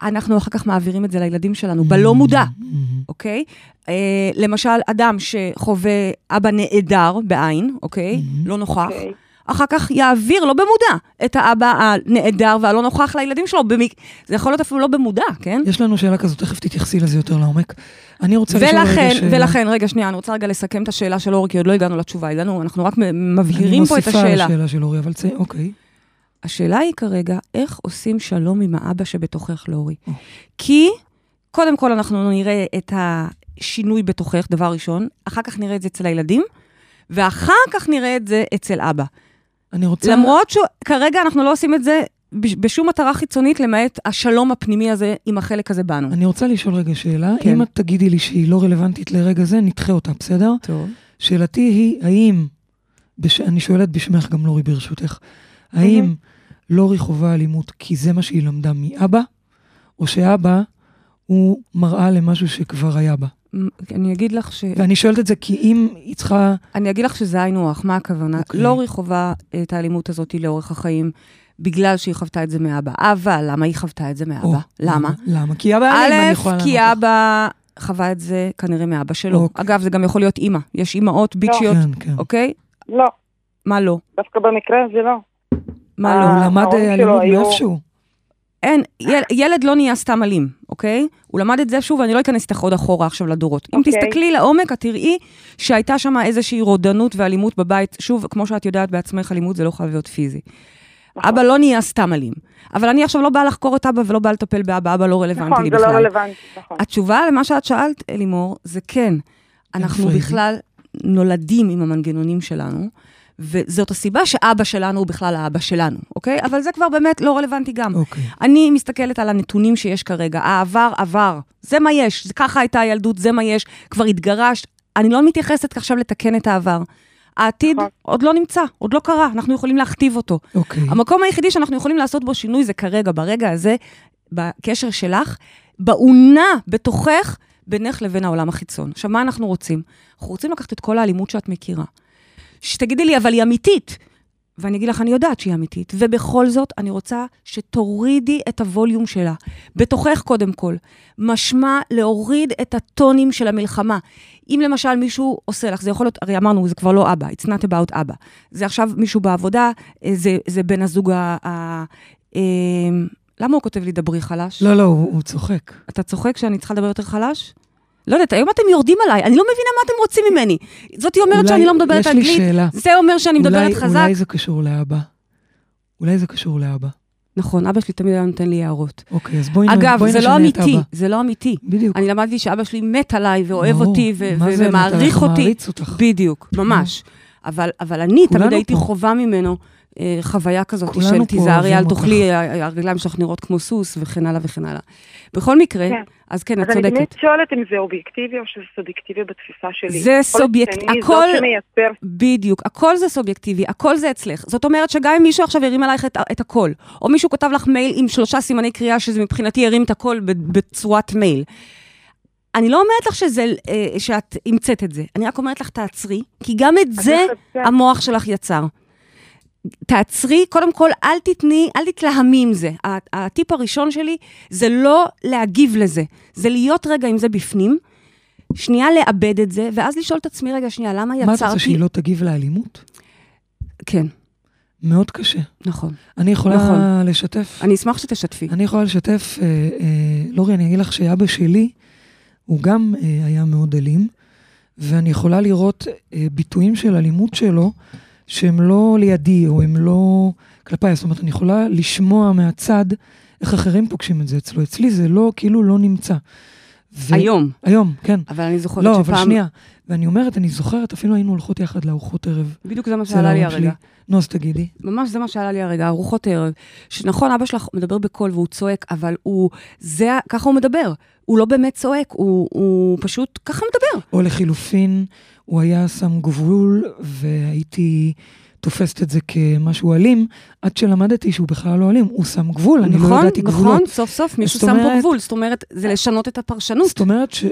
[SPEAKER 3] אנחנו אחר כך מעבירים את זה לילדים שלנו, בלא מודע.
[SPEAKER 2] Mm,
[SPEAKER 3] אוקיי? אה, למשל, אדם שחווה אבא נעדר בעין, אוקיי? לא נוכח,
[SPEAKER 4] אוקיי.
[SPEAKER 3] אחר כך יעביר, לא במודע, את האבא הנעדר והלא נוכח לילדים שלו. במק... זה יכול להיות אפילו לא במודע, כן?
[SPEAKER 2] יש לנו שאלה כזאת, תכף תתייחסי לזה יותר לעומק. אני רוצה לשאול רגע שאלה.
[SPEAKER 3] ולכן, רגע, שנייה, אני רוצה רגע לסכם את השאלה של אורי, כי עוד לא הגענו לתשובה, הגענו, אנחנו רק מבהירים פה את
[SPEAKER 2] אני
[SPEAKER 3] השאלה.
[SPEAKER 2] מוסיפה לשאלה של אורי, אבל צא, אוקיי.
[SPEAKER 3] השאלה היא כרגע, איך עושים שלום עם האבא שבתוכך, לאורי?
[SPEAKER 2] או.
[SPEAKER 3] כי, קודם כל אנחנו נראה את השינוי בתוכך, דבר ראשון, אחר כך נראה את זה אצל הילדים, ואחר כך נראה את זה אצל אבא.
[SPEAKER 2] אני רוצה...
[SPEAKER 3] למרות שכרגע אנחנו לא עושים את זה בש- בשום מטרה חיצונית, למעט השלום הפנימי הזה עם החלק הזה בנו.
[SPEAKER 2] אני רוצה לשאול רגע שאלה.
[SPEAKER 3] כן.
[SPEAKER 2] אם את תגידי לי שהיא לא רלוונטית לרגע זה, נדחה אותה, בסדר?
[SPEAKER 3] טוב.
[SPEAKER 2] שאלתי היא, האם, בש... אני שואלת בשמך גם לורי ברשותך, האם לורי חווה אלימות כי זה מה שהיא למדה מאבא, או שאבא הוא מראה למשהו שכבר היה בה?
[SPEAKER 3] אני אגיד לך ש...
[SPEAKER 2] ואני שואלת את זה כי אם היא צריכה...
[SPEAKER 3] אני אגיד לך שזה היינו הך, מה הכוונה?
[SPEAKER 2] אוקיי.
[SPEAKER 3] לורי חווה את האלימות הזאת לאורך החיים, בגלל שהיא חוותה את זה מאבא. אבל למה היא חוותה את זה מאבא?
[SPEAKER 2] או,
[SPEAKER 3] למה?
[SPEAKER 2] למה? כי אבא אלים, אני
[SPEAKER 3] א',
[SPEAKER 2] יכולה
[SPEAKER 3] כי
[SPEAKER 2] לענות לך.
[SPEAKER 3] אבא חווה את זה כנראה מאבא שלו.
[SPEAKER 2] אוקיי.
[SPEAKER 3] אגב, זה גם יכול להיות אימא. יש אימהות ביצ'יות,
[SPEAKER 2] כן, כן.
[SPEAKER 3] אוקיי?
[SPEAKER 4] לא,
[SPEAKER 3] מה לא?
[SPEAKER 4] דווקא במקרה הזה לא.
[SPEAKER 3] מה
[SPEAKER 4] אה,
[SPEAKER 3] לא?
[SPEAKER 2] הוא למד אה, אלימות
[SPEAKER 4] היו-
[SPEAKER 2] מאיפשהו.
[SPEAKER 3] אין, יל, ילד לא נהיה סתם אלים, אוקיי? הוא למד את זה שוב, ואני לא אכנס איתך עוד אחורה עכשיו לדורות. אם
[SPEAKER 4] אוקיי.
[SPEAKER 3] תסתכלי לעומק, את תראי שהייתה שם איזושהי רודנות ואלימות בבית. שוב, כמו שאת יודעת בעצמך, אלימות זה לא חייב להיות פיזי.
[SPEAKER 4] נכון.
[SPEAKER 3] אבא לא נהיה סתם אלים. אבל אני עכשיו לא באה לחקור את אבא ולא באה לטפל באבא, אבא לא רלוונטי
[SPEAKER 4] נכון,
[SPEAKER 3] לי
[SPEAKER 4] זה
[SPEAKER 3] בכלל.
[SPEAKER 4] לא רלוונטי, נכון.
[SPEAKER 3] התשובה למה שאת שאלת, אלימור, זה כן. אנחנו. בכלל נולדים עם המנגנונים שלנו, וזאת הסיבה שאבא שלנו הוא בכלל האבא שלנו, אוקיי? אבל זה כבר באמת לא רלוונטי גם.
[SPEAKER 2] אוקיי.
[SPEAKER 3] אני מסתכלת על הנתונים שיש כרגע, העבר עבר, זה מה יש, זה ככה הייתה הילדות, זה מה יש, כבר התגרשת, אני לא מתייחסת עכשיו לתקן את העבר. העתיד
[SPEAKER 4] נכון.
[SPEAKER 3] עוד לא נמצא, עוד לא קרה, אנחנו יכולים להכתיב אותו.
[SPEAKER 2] אוקיי.
[SPEAKER 3] המקום היחידי שאנחנו יכולים לעשות בו שינוי זה כרגע, ברגע הזה, בקשר שלך, באונה בתוכך, בינך לבין העולם החיצון. עכשיו, מה אנחנו רוצים? אנחנו רוצים לקחת את כל האלימות שאת מכירה. שתגידי לי, אבל היא אמיתית. ואני אגיד לך, אני יודעת שהיא אמיתית. ובכל זאת, אני רוצה שתורידי את הווליום שלה. בתוכך, קודם כל. משמע להוריד את הטונים של המלחמה. אם למשל מישהו עושה לך, זה יכול להיות, הרי אמרנו, זה כבר לא אבא, it's not about אבא. זה עכשיו מישהו בעבודה, אה, זה, זה בן הזוג ה... ה אה, למה הוא כותב לי דברי חלש?
[SPEAKER 2] לא, לא, הוא הוא צוחק.
[SPEAKER 3] אתה צוחק שאני צריכה לדבר יותר חלש? לא יודעת, היום אתם יורדים עליי, אני לא מבינה מה אתם רוצים ממני. זאתי אומרת
[SPEAKER 2] אולי-
[SPEAKER 3] שאני לא מדברת אנגלית. זה אומר שאני מדברת
[SPEAKER 2] אולי-
[SPEAKER 3] חזק.
[SPEAKER 2] אולי זה קשור לאבא. אולי זה קשור לאבא.
[SPEAKER 3] נכון, אבא שלי תמיד היה נותן לי הערות.
[SPEAKER 2] אוקיי, אז בואי נ-
[SPEAKER 3] אגב,
[SPEAKER 2] בואי
[SPEAKER 3] זה
[SPEAKER 2] נשנה
[SPEAKER 3] לא
[SPEAKER 2] את
[SPEAKER 3] אמיתי,
[SPEAKER 2] אבא.
[SPEAKER 3] זה לא אמיתי.
[SPEAKER 2] בדיוק.
[SPEAKER 3] אני למדתי שאבא שלי מת עליי ואוהב
[SPEAKER 2] ברור.
[SPEAKER 3] אותי ו-
[SPEAKER 2] מה
[SPEAKER 3] ו-
[SPEAKER 2] זה
[SPEAKER 3] ומעריך? אותי.
[SPEAKER 2] מעריץ אותך.
[SPEAKER 3] בדיוק, ממש. אבל, אבל אני תמיד הייתי
[SPEAKER 2] פה.
[SPEAKER 3] חווה ממנו חוויה כזאת של תיזהרי, אל
[SPEAKER 2] אותך."
[SPEAKER 3] תאכלי, הרגליים שלך נראות כמו סוס וכן הלאה וכן הלאה. בכל מקרה,
[SPEAKER 4] כן.
[SPEAKER 3] אז כן, את
[SPEAKER 4] אז אני
[SPEAKER 3] צודקת.
[SPEAKER 4] שואלת אם זה אובייקטיבי או שזה סובייקטיבי בתפיסה שלי.
[SPEAKER 3] זה
[SPEAKER 4] יכול להיות
[SPEAKER 3] סובייקט-
[SPEAKER 4] שאני
[SPEAKER 3] הכל-
[SPEAKER 4] שמייצר
[SPEAKER 3] בדיוק, הכל זה סובייקטיבי, הכל זה אצלך. זאת אומרת שגם אם מישהו עכשיו ירים עלייך את, את הכל, או מישהו כתב לך מייל עם שלושה סימני קריאה, שזה מבחינתי ירים את הכל ב- בצורת מייל. אני לא אומרת לך שזה, אה, שאת המצאת את זה, אני רק אומרת לך, תעצרי, כי גם את זה המוח שלך יצר. תעצרי, קודם כל, אל תתני, אל תתלהמי עם זה. הטיפ הראשון שלי זה לא להגיב לזה, זה להיות רגע עם זה בפנים, שנייה לאבד את זה, ואז לשאול את עצמי, רגע, שנייה, למה יצרתי...
[SPEAKER 2] מה את רוצה, שהיא לא תגיב לאלימות?
[SPEAKER 3] כן,
[SPEAKER 2] מאוד קשה.
[SPEAKER 3] נכון.
[SPEAKER 2] אני יכולה
[SPEAKER 3] נכון.
[SPEAKER 2] לשתף.
[SPEAKER 3] אני אשמח שתשתפי.
[SPEAKER 2] אני יכולה לשתף, אה, אה, לורי, אני אגיד לך שאבא שלי, הוא גם אה, היה מאוד אלים, ואני יכולה לראות אה, ביטויים של אלימות שלו, שהם לא לידי, או הם לא כלפיי. זאת אומרת, אני יכולה לשמוע מהצד איך אחרים פוגשים את זה אצלו. אצלי זה לא, כאילו לא נמצא. ו-
[SPEAKER 3] היום,
[SPEAKER 2] היום, כן.
[SPEAKER 3] אבל אני זוכרת
[SPEAKER 2] לא,
[SPEAKER 3] שפעם...
[SPEAKER 2] אבל שנייה. ואני אומרת, אני זוכרת, אפילו היינו הולכות יחד לארוחות ערב.
[SPEAKER 3] בדיוק זה מה שעלה לי
[SPEAKER 2] ההורים שלי.
[SPEAKER 3] הרגע.
[SPEAKER 2] נו, אז תגידי.
[SPEAKER 3] ממש זה מה שעלה לי הרגע, ארוחות ערב. שנכון, אבא שלך מדבר בקול והוא צועק, אבל הוא... זה... ככה הוא מדבר. הוא לא באמת צועק, הוא, הוא פשוט ככה מדבר.
[SPEAKER 2] או לחילופין, הוא היה שם גבול, והייתי תופסת את זה כמשהו אלים, עד שלמדתי שהוא בכלל לא אלים, הוא שם גבול, אני לא
[SPEAKER 3] נכון,
[SPEAKER 2] ידעתי
[SPEAKER 3] נכון,
[SPEAKER 2] גבולות.
[SPEAKER 3] סוף סוף מישהו שם פה גבול. זאת אומרת, זה לשנות את הפרשנות.
[SPEAKER 2] זאת אומרת ש...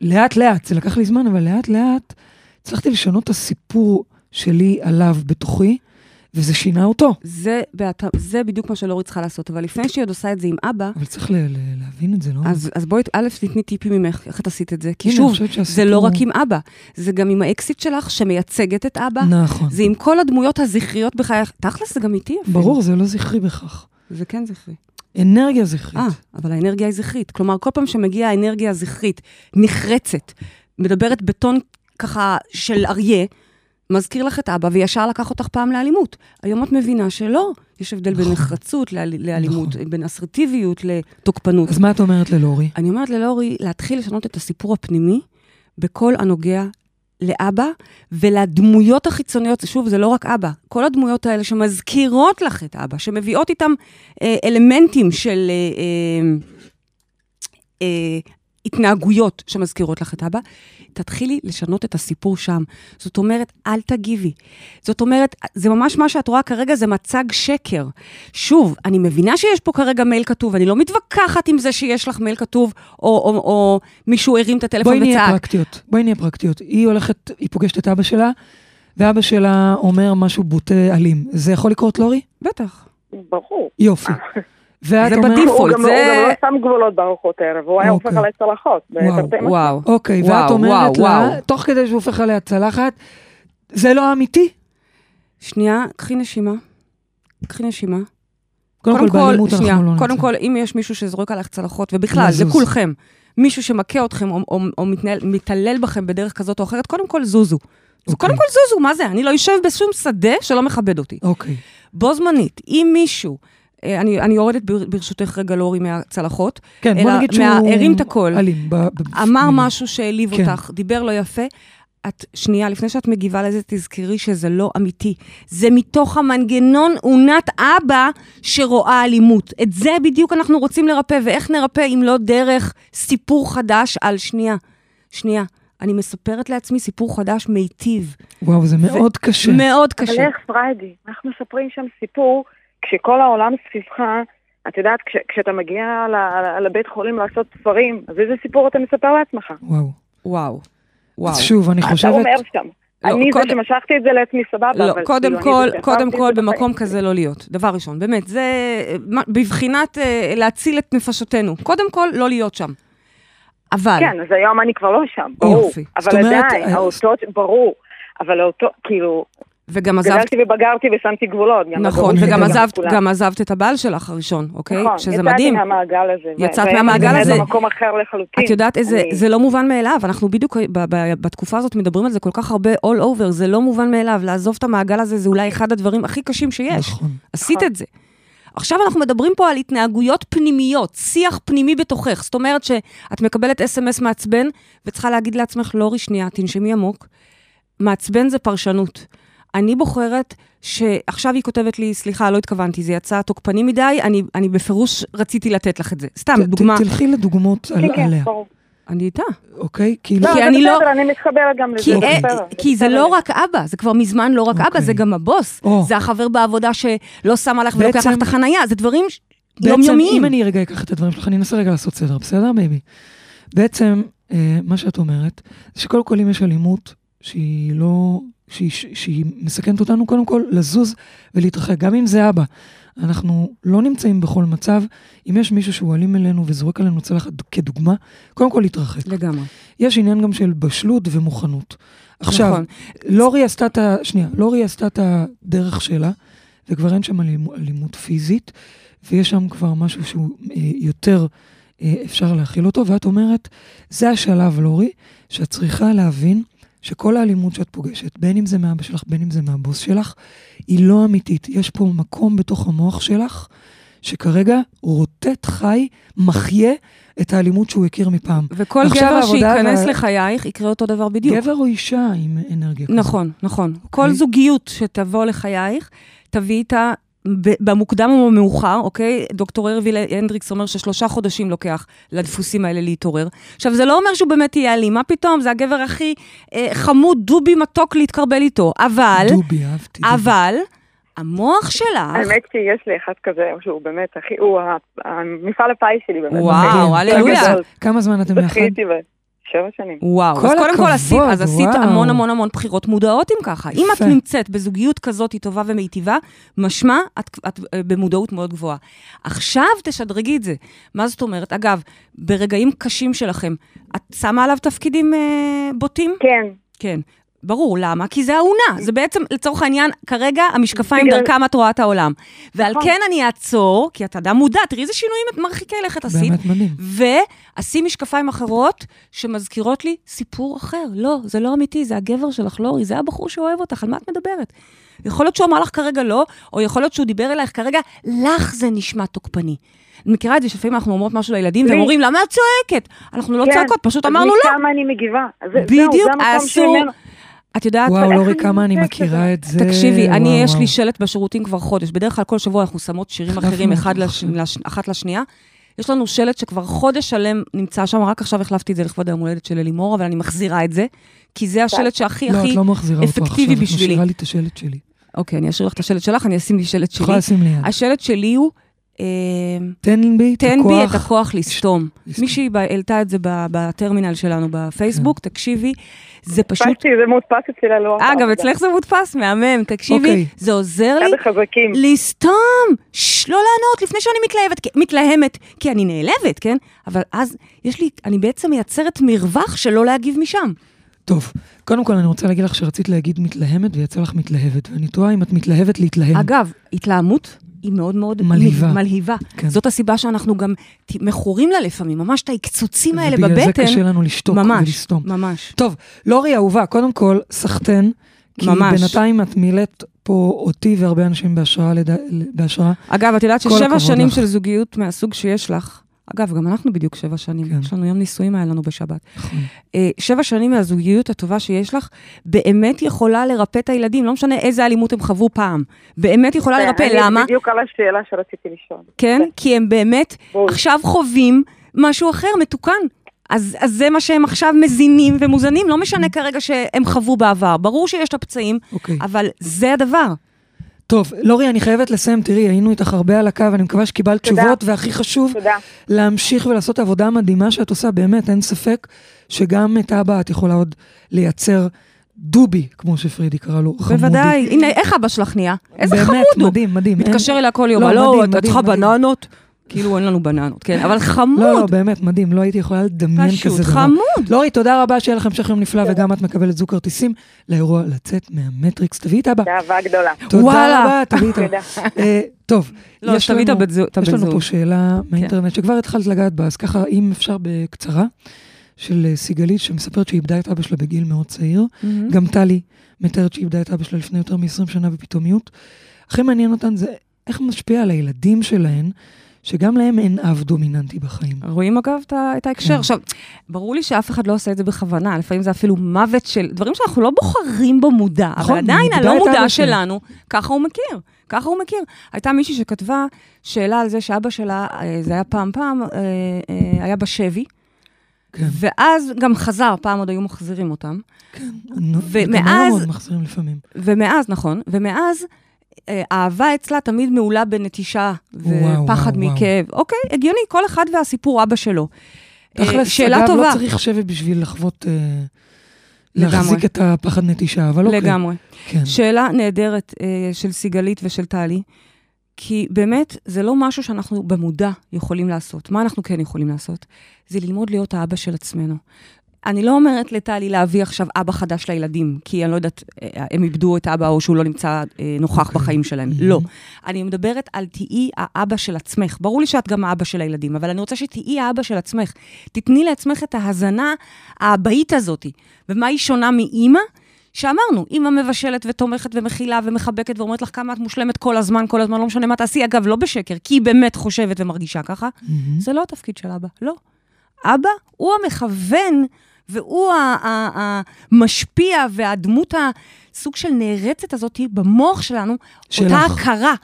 [SPEAKER 2] לאט לאט, זה לקח לי זמן, אבל לאט לאט הצלחתי לשנות את הסיפור שלי עליו בתוכי, וזה שינה אותו.
[SPEAKER 3] זה, בהת... זה בדיוק מה שלאורי צריכה לעשות, אבל לפני שהיא עוד עושה את זה עם אבא,
[SPEAKER 2] אבל צריך ל- ל- להבין את זה, לא?
[SPEAKER 3] אז, אז בואי, א', תתני טיפים ממך, איך את עשית את זה. כי שוב, זה לא רק עם אבא, זה גם עם האקסיט שלך שמייצגת את אבא,
[SPEAKER 2] נכון.
[SPEAKER 3] זה עם כל הדמויות הזכריות בחייך. תכלס זה גם איתי אפילו.
[SPEAKER 2] ברור, זה לא זכרי בכך.
[SPEAKER 3] זה כן זכרי.
[SPEAKER 2] אנרגיה זכרית.
[SPEAKER 3] אה, אבל האנרגיה היא זכרית. כלומר, כל פעם שמגיעה האנרגיה הזכרית, נחרצת, מדברת בטון ככה של אריה, מזכיר לך את אבא, וישר לקח אותך פעם לאלימות. היום את מבינה שלא, יש הבדל בין
[SPEAKER 2] נכון.
[SPEAKER 3] נחרצות לאל... לאלימות,
[SPEAKER 2] נכון.
[SPEAKER 3] בין אסרטיביות לתוקפנות.
[SPEAKER 2] אז מה את אומרת ללורי?
[SPEAKER 3] אני אומרת ללאורי, להתחיל לשנות את הסיפור הפנימי בכל הנוגע לאבא ולדמויות החיצוניות, שוב, זה לא רק אבא, כל הדמויות האלה שמזכירות לך את אבא, שמביאות איתם אה, אלמנטים של אה, אה, אה, התנהגויות שמזכירות לך את אבא, תתחילי לשנות את הסיפור שם. זאת אומרת, אל תגיבי. זאת אומרת, זה ממש מה שאת רואה כרגע, זה מצג שקר. שוב, אני מבינה שיש פה כרגע מייל כתוב, אני לא מתווכחת עם זה שיש לך מייל כתוב, או, או, או מישהו הרים את הטלפון
[SPEAKER 2] בואי נהיה
[SPEAKER 3] וצעק.
[SPEAKER 2] פרקטיות. בואי נהיה פרקטיות. היא הולכת, היא פוגשת את אבא שלה, ואבא שלה אומר משהו בוטה אלים. זה יכול לקרות, לורי?
[SPEAKER 3] בטח.
[SPEAKER 4] ברור.
[SPEAKER 2] יופי. ואת
[SPEAKER 3] זה
[SPEAKER 2] אומרת...
[SPEAKER 3] בדיפולט.
[SPEAKER 4] גם לא-
[SPEAKER 3] זה-
[SPEAKER 4] הוא גם לא שם גבולות בארוחות ערב, הוא היה
[SPEAKER 2] אוקיי.
[SPEAKER 4] הופך עלי צלחות.
[SPEAKER 2] וואו.
[SPEAKER 3] וואו.
[SPEAKER 2] אוקיי,
[SPEAKER 3] וואו,
[SPEAKER 2] ואת אומרת
[SPEAKER 3] וואו,
[SPEAKER 2] לה,
[SPEAKER 3] וואו.
[SPEAKER 2] תוך כדי שהוא הופך עליה צלחת, זה לא אמיתי?
[SPEAKER 3] שנייה, קחי נשימה. קחי נשימה.
[SPEAKER 2] קודם כל, באלימות
[SPEAKER 3] שנייה,
[SPEAKER 2] אנחנו לא.
[SPEAKER 3] קודם כל, אם יש מישהו שזורק עליך צלחות, ובכלל,
[SPEAKER 2] לזוז.
[SPEAKER 3] לכולכם, מישהו שמכה אתכם או, או, או מתנהל, מתעלל בכם בדרך כזאת או אחרת, קודם כל זוזו. אז
[SPEAKER 2] אוקיי.
[SPEAKER 3] קודם כל זוזו, מה זה? אני לא יושב בשום שדה שלא מכבד אותי.
[SPEAKER 2] אוקיי.
[SPEAKER 3] בו זמנית, אם מישהו, אני, אני יורדת בר- ברשותך רגע לאורי מהצלחות,
[SPEAKER 2] כן, בוא
[SPEAKER 3] אלא
[SPEAKER 2] נגיד שהוא...
[SPEAKER 3] מה- הרים את הקול.
[SPEAKER 2] אלים. ב- ב-
[SPEAKER 3] אמר. משהו שהעליב
[SPEAKER 2] כן.
[SPEAKER 3] אותך, דיבר לא יפה, את, שנייה, לפני שאת מגיבה לזה, תזכרי שזה לא אמיתי. זה מתוך המנגנון אונת אבא שרואה אלימות. את זה בדיוק אנחנו רוצים לרפא, ואיך נרפא אם לא דרך סיפור חדש על שנייה. שנייה, אני מספרת לעצמי סיפור חדש מיטיב.
[SPEAKER 2] וואו, זה מאוד קשה.
[SPEAKER 3] מאוד
[SPEAKER 4] אבל
[SPEAKER 3] קשה.
[SPEAKER 4] איך פריידי? אנחנו מספרים שם סיפור, כשכל העולם סביבך, את יודעת, כש, כשאתה מגיע לבית חולים לעשות ספרים, אז איזה סיפור אתה מספר לעצמך?
[SPEAKER 2] וואו.
[SPEAKER 3] וואו. וואו.
[SPEAKER 2] שוב, אני
[SPEAKER 4] אתה
[SPEAKER 2] חושבת...
[SPEAKER 4] אומר שם.
[SPEAKER 3] לא,
[SPEAKER 4] אני
[SPEAKER 3] קודם-
[SPEAKER 4] זה שמשכתי את זה לעצמי סבבה,
[SPEAKER 3] לא,
[SPEAKER 4] אבל
[SPEAKER 3] קודם
[SPEAKER 4] כאילו,
[SPEAKER 3] כל,
[SPEAKER 4] זה
[SPEAKER 3] קודם כל,
[SPEAKER 4] זה
[SPEAKER 3] במקום
[SPEAKER 4] בחיים.
[SPEAKER 3] כזה לא להיות. דבר ראשון, באמת, זה בבחינת אה, להציל את נפשותנו. קודם כל, לא להיות שם. אבל,
[SPEAKER 4] כן, אז היום אני כבר לא שם, ברור.
[SPEAKER 3] יופי.
[SPEAKER 4] אבל עדיין,
[SPEAKER 2] אה,
[SPEAKER 4] האותות, ברור. אבל האותו, כאילו,
[SPEAKER 3] וגם עזבת,
[SPEAKER 4] גדלתי ובגרתי ושמתי גבולות. גם
[SPEAKER 3] נכון, וגם עזבת. גם עזבת את הבעל שלך הראשון, אוקיי?
[SPEAKER 4] נכון,
[SPEAKER 3] שזה מדהים.
[SPEAKER 4] יצאתי מהמעגל הזה.
[SPEAKER 3] יצאת מהמעגל הזה.
[SPEAKER 4] במקום אחר לחלוטין.
[SPEAKER 3] את יודעת איזה,
[SPEAKER 4] אני-
[SPEAKER 3] זה לא מובן מאליו, אנחנו בדיוק ב- ב- בתקופה הזאת מדברים על זה כל כך הרבה all over, זה לא מובן מאליו, לעזוב את המעגל הזה זה אולי אחד הדברים הכי קשים שיש.
[SPEAKER 2] נכון.
[SPEAKER 3] עשית
[SPEAKER 4] נכון.
[SPEAKER 3] את זה. עכשיו אנחנו מדברים פה על התנהגויות פנימיות, שיח פנימי בתוכך. זאת אומרת שאת מקבלת אס.אם.אס מעצבן, וצריכה להגיד לעצמך, לורי, שנייה, תנשמי עמוק. מעצבן זה פרשנות. אני בוחרת שעכשיו היא כותבת לי, סליחה, לא התכוונתי, זה יצא תוקפני מדי, אני, אני בפירוש רציתי לתת לך את זה. סתם,
[SPEAKER 2] ת-
[SPEAKER 3] דוגמה,
[SPEAKER 2] ת- תלכי לדוגמות על-
[SPEAKER 4] כן, כן,
[SPEAKER 2] עליה,
[SPEAKER 4] ברור.
[SPEAKER 3] אני איתה.
[SPEAKER 2] אוקיי? כאילו...
[SPEAKER 4] לא,
[SPEAKER 3] כי
[SPEAKER 4] זה
[SPEAKER 3] אני לא-
[SPEAKER 4] בסדר, אני מתחברת גם לזה.
[SPEAKER 3] כי,
[SPEAKER 4] זה
[SPEAKER 3] אה, כי. לא רק אבא, זה כבר מזמן לא רק אבא,
[SPEAKER 2] אוקיי.
[SPEAKER 3] זה גם הבוס. זה החבר בעבודה שלא שם עליך ולוקח לך את החנייה, זה דברים ש-
[SPEAKER 2] בעצם,
[SPEAKER 3] יומיומיים.
[SPEAKER 2] אם אני רגע אקח את הדברים שלך, אני אנסה רגע לעשות סדר, בסדר, baby? בעצם, אה, מה שאת אומרת, זה שקודם כל אם יש אלימות שהיא לא, שהיא, שהיא מסכנת אותנו, קודם כל לזוז ולהתרחק, גם אם זה אבא. אנחנו לא נמצאים בכל מצב, אם יש מישהו שהוא אלים אלינו וזורק עלינו צלחת כדוגמה, קודם כל להתרחק.
[SPEAKER 3] לגמרי.
[SPEAKER 2] יש עניין גם של בשלות ומוכנות. עכשיו,
[SPEAKER 3] נכון.
[SPEAKER 2] לורי עשתה את ה... שנייה, לורי עשתה את הדרך שלה, וכבר אין שם אלימות, אלימות פיזית, ויש שם כבר משהו שהוא אה, יותר אה, אפשר להכיל אותו, ואת אומרת, זה השלב, לורי, שאת צריכה להבין שכל האלימות שאת פוגשת, בין אם זה מאבא שלך, בין אם זה מהבוס שלך, היא לא אמיתית. יש פה מקום בתוך המוח שלך, שכרגע רוטט חי, מחיה את האלימות שהוא הכיר מפעם.
[SPEAKER 3] וכל גבר שייכנס
[SPEAKER 2] וה-
[SPEAKER 3] לחייך יקרה אותו דבר בדיוק.
[SPEAKER 2] גבר או אישה עם אנרגיה כזאת.
[SPEAKER 3] נכון, נכון. כל
[SPEAKER 2] אוקיי.
[SPEAKER 3] זוגיות שתבוא לחייך, תביא איתה במוקדם או במאוחר, אוקיי? דוקטור הרוויל הנדריקס אומר ששלושה חודשים לוקח לדפוסים האלה להתעורר. עכשיו, זה לא אומר שהוא באמת יהיה אלים, מה פתאום? זה הגבר הכי אה, חמוד, דובי מתוק להתקרבל איתו. אבל,
[SPEAKER 2] דובי, אהבתי.
[SPEAKER 3] אבל, המוח שלך...
[SPEAKER 4] האמת שיש לי אחד כזה, שהוא באמת, הכי, הוא המפעל הפיס שלי באמת.
[SPEAKER 3] וואו,
[SPEAKER 2] כן,
[SPEAKER 3] הללויה.
[SPEAKER 2] כמה זמן- אתם ביחד?
[SPEAKER 4] בשבע שנים.
[SPEAKER 3] וואו,
[SPEAKER 2] כל
[SPEAKER 3] אז קודם כל עשית,
[SPEAKER 2] הכבוד,
[SPEAKER 3] אז עשית
[SPEAKER 2] וואו.
[SPEAKER 3] המון המון המון בחירות מודעות אם ככה. אם את
[SPEAKER 2] יפה.
[SPEAKER 3] נמצאת בזוגיות כזאת טובה ומיטיבה, משמע, את, את אה, במודעות מאוד גבוהה. עכשיו תשדרגי את זה. מה זאת אומרת? אגב, ברגעים קשים שלכם, את שמה עליו תפקידים אה, בוטים?
[SPEAKER 4] כן,
[SPEAKER 3] כן. ברור, למה? כי זה האונה. זה בעצם, לצורך העניין, כרגע המשקפיים
[SPEAKER 4] בגלל-
[SPEAKER 3] דרכם את רואה את העולם. ועל
[SPEAKER 4] נכון.
[SPEAKER 3] כן אני אעצור, כי את אדם מודע, תראי איזה שינויים את מרחיקי לכת עשית.
[SPEAKER 2] באמת מדהים.
[SPEAKER 3] ואשים משקפיים אחרות שמזכירות לי סיפור אחר. לא, זה לא אמיתי, זה הגבר שלך, לורי, זה הבחור שאוהב אותך, על מה את מדברת? יכול להיות שהוא אמר לך כרגע לא, או יכול להיות שהוא דיבר אלייך כרגע, לך זה נשמע תוקפני. אני מכירה את זה שלפעמים אנחנו אומרות משהו לילדים,
[SPEAKER 4] לי.
[SPEAKER 3] והם אומרים, למה את צועקת? אנחנו לא
[SPEAKER 4] כן.
[SPEAKER 3] צועקות, פשוט
[SPEAKER 4] אז
[SPEAKER 3] אמרנו לא.
[SPEAKER 4] משם אני מגיבה. אז
[SPEAKER 3] בדיוק,
[SPEAKER 4] זה המקום
[SPEAKER 3] אסור. את יודעת,
[SPEAKER 2] וואו, לורי, כמה אני מכירה? את זה.
[SPEAKER 3] תקשיבי, אני, יש לי. שלט בשירותים כבר חודש. בדרך כלל כל שבוע אנחנו שמות שירים אחרים. אחת לשנייה. יש לנו שלט שכבר חודש שלם נמצא שם, רק עכשיו החלפתי את זה לכבוד היום הולדת של אלימור, אבל אני מחזירה את זה, כי זה השלט שהכי
[SPEAKER 2] לא,
[SPEAKER 3] הכי...
[SPEAKER 2] את לא מחזירה אותו עכשיו,
[SPEAKER 3] אפקטיבי
[SPEAKER 2] את
[SPEAKER 3] בשבילי.
[SPEAKER 2] משאירה לי את השלט שלי.
[SPEAKER 3] אוקיי, אני אשאיר לך את השלט שלך, אני אשים לי שלט
[SPEAKER 2] את יכולה
[SPEAKER 3] שלי.
[SPEAKER 2] לשים ליד.
[SPEAKER 3] השלט שלי הוא,
[SPEAKER 2] תן בי את
[SPEAKER 3] תן
[SPEAKER 2] הכוח.
[SPEAKER 3] בי את הכוח לסתום. מישהי העלתה את זה ב- בטרמינל שלנו בפייסבוק,
[SPEAKER 2] כן.
[SPEAKER 3] תקשיבי, זה פשוט...
[SPEAKER 4] פספסתי, זה מודפס אצל הלוח.
[SPEAKER 3] אגב, אצלך זה מודפס, מהמם, תקשיבי,
[SPEAKER 2] אוקיי.
[SPEAKER 3] זה עוזר לי
[SPEAKER 4] אחד החזקים.
[SPEAKER 3] לסתום, לא לענות לפני שאני מתלהבת, כי- מתלהמת, כי אני נעלבת, כן? אבל אז יש לי, אני בעצם מייצרת מרווח של לא להגיב משם.
[SPEAKER 2] טוב, קודם כל אני רוצה להגיד לך שרצית להגיד מתלהמת ויצא לך מתלהבת, ואני תוהה אם את מתלהבת להתלהם.
[SPEAKER 3] אגב, התלהמות היא מאוד מאוד
[SPEAKER 2] מלהיבה.
[SPEAKER 3] מלהיבה.
[SPEAKER 2] כן.
[SPEAKER 3] זאת הסיבה שאנחנו גם מכורים לה לפעמים, ממש את ההקצוצים האלה
[SPEAKER 2] ובגלל זה
[SPEAKER 3] בבטן.
[SPEAKER 2] קשה לנו לשתוק
[SPEAKER 3] ממש,
[SPEAKER 2] ולסתום.
[SPEAKER 3] ממש.
[SPEAKER 2] טוב, לורי אהובה, קודם כל, סחטיין. כי
[SPEAKER 3] ממש.
[SPEAKER 2] בינתיים את מילאת פה אותי והרבה אנשים בהשראה, לד... בהשראה.
[SPEAKER 3] אגב, את יודעת ששבע שנים
[SPEAKER 2] לך.
[SPEAKER 3] של זוגיות מהסוג שיש לך, אגב, גם אנחנו בדיוק שבע שנים,
[SPEAKER 2] כן.
[SPEAKER 3] יש לנו יום נישואים היה לנו בשבת.
[SPEAKER 2] נכון.
[SPEAKER 3] אה, שבע שנים מהזוגיות הטובה שיש לך, באמת יכולה לרפא את הילדים, לא משנה איזה אלימות הם חוו פעם. באמת יכולה לרפא,
[SPEAKER 4] אני
[SPEAKER 3] למה?
[SPEAKER 4] בדיוק על השאלה שרציתי לשאול.
[SPEAKER 3] כן? כי הם באמת. עכשיו חווים משהו אחר, מתוקן. אז, אז זה מה שהם עכשיו מזינים ומוזנים, לא משנה כרגע שהם חוו בעבר. ברור שיש את הפצעים,
[SPEAKER 2] אוקיי.
[SPEAKER 3] אבל זה הדבר.
[SPEAKER 2] טוב, לורי, אני חייבת לסיים. תראי, היינו איתך הרבה על הקו, אני מקווה שקיבלת
[SPEAKER 4] תודה.
[SPEAKER 2] תשובות, והכי חשוב,
[SPEAKER 4] תודה.
[SPEAKER 2] להמשיך ולעשות עבודה המדהימה שאת עושה, באמת, אין ספק שגם את אבא את יכולה עוד לייצר דובי, כמו שפרידי קרא לו, חמודי.
[SPEAKER 3] בוודאי. הנה, איך אבא שלך נהיה? איזה
[SPEAKER 2] באמת,
[SPEAKER 3] חמוד הוא.
[SPEAKER 2] מדהים, מדהים.
[SPEAKER 3] מתקשר
[SPEAKER 2] אין-
[SPEAKER 3] אליה כל יום,
[SPEAKER 2] לא,
[SPEAKER 3] הלו,
[SPEAKER 2] מדהים,
[SPEAKER 3] את
[SPEAKER 2] מדהים,
[SPEAKER 3] צריכה
[SPEAKER 2] מדהים.
[SPEAKER 3] בננות? כאילו אין לנו בננות, כן, אבל חמוד.
[SPEAKER 2] לא, לא, באמת, מדהים, לא הייתי יכולה לדמיין
[SPEAKER 3] פשוט
[SPEAKER 2] כזה דבר.
[SPEAKER 3] חמוד.
[SPEAKER 2] לורי, תודה רבה, שיהיה לכם המשך יום נפלא, וגם את מקבלת זוג כרטיסים לאירוע לצאת מהמטריקס. תביאי את אבא.
[SPEAKER 4] באהבה גדולה.
[SPEAKER 2] תודה
[SPEAKER 3] וואלה.
[SPEAKER 2] רבה, תביאי את. אבא. אה, טוב,
[SPEAKER 3] לא,
[SPEAKER 2] יש
[SPEAKER 3] את
[SPEAKER 2] לנו-
[SPEAKER 3] את
[SPEAKER 2] יש
[SPEAKER 3] הבן
[SPEAKER 2] לנו פה. שאלה מהאינטרנט שכבר התחלת לגעת בה, אז ככה, אם אפשר בקצרה, של אה, סיגלית, שמספרת שהיא איבדה את אבא שלה בגיל מאוד צעיר. גם טלי מתארת שהיא איבדה את אבא שלה לפני יותר מ-20 שנה בפתאומיות. הכי מעניין אותן זה איך משפיע על הילדים שלהן, שגם להם אין אב דומיננטי בחיים.
[SPEAKER 3] רואים אגב את ההקשר.
[SPEAKER 2] כן.
[SPEAKER 3] עכשיו, ברור לי שאף אחד לא עושה את זה בכוונה, לפעמים זה אפילו מוות של דברים שאנחנו לא בוחרים בו מודע,
[SPEAKER 2] נכון,
[SPEAKER 3] אבל עדיין הלא מודע. שלנו, ככה הוא מכיר, ככה הוא מכיר. הייתה מישהי שכתבה שאלה על זה שאבא שלה, אה, זה היה פעם פעם, אה, אה, היה בשבי,
[SPEAKER 2] כן,
[SPEAKER 3] ואז גם חזר, פעם עוד היו מחזירים אותם,
[SPEAKER 2] כן.
[SPEAKER 3] ומאז-
[SPEAKER 2] גם היום עוד מחזירים לפעמים.
[SPEAKER 3] ומאז, נכון, ומאז... אה, האהבה אצלה תמיד מעולה בנטישה ופחד
[SPEAKER 2] וואו,
[SPEAKER 3] מכאב. אוקיי, הגיוני, כל אחד והסיפור אבא שלו. אה,
[SPEAKER 2] תכלס,
[SPEAKER 3] שאלה
[SPEAKER 2] אגב,
[SPEAKER 3] טובה.
[SPEAKER 2] לא צריך שבת בשביל לחוות, אה. להחזיק את הפחד נטישה, אבל אוקיי.
[SPEAKER 3] לגמרי.
[SPEAKER 2] כן.
[SPEAKER 3] שאלה נהדרת אה, של סיגלית ושל טלי, כי באמת זה לא משהו שאנחנו במודע יכולים לעשות. מה אנחנו כן יכולים לעשות? זה ללמוד להיות האבא של עצמנו. אני לא אומרת לטלי להביא עכשיו אבא חדש לילדים, כי אני לא יודעת, אה, הם איבדו את אבא או שהוא לא נמצא אה, נוכח
[SPEAKER 2] אוקיי.
[SPEAKER 3] בחיים שלהם.
[SPEAKER 2] Mhm.
[SPEAKER 3] לא. אני מדברת על תהיי האבא של עצמך. ברור לי שאת גם האבא של הילדים, אבל אני רוצה שתהיי האבא של עצמך. תתני לעצמך את ההזנה האבאית הזאת. ומה היא שונה מאימא? שאמרנו, אימא מבשלת ותומכת ומכילה ומחבקת ואומרת לך כמה את מושלמת כל הזמן, כל הזמן, לא משנה מה תעשי. אגב, לא בשקר, כי היא באמת חושבת ומרגישה ככה.
[SPEAKER 2] מהמם.
[SPEAKER 3] זה לא התפקיד של אבא, לא. אבא הוא המכוון, והוא המשפיע והדמות הסוג של נערצת הזאת במוח שלנו,
[SPEAKER 2] שלך.
[SPEAKER 3] אותה הכרה.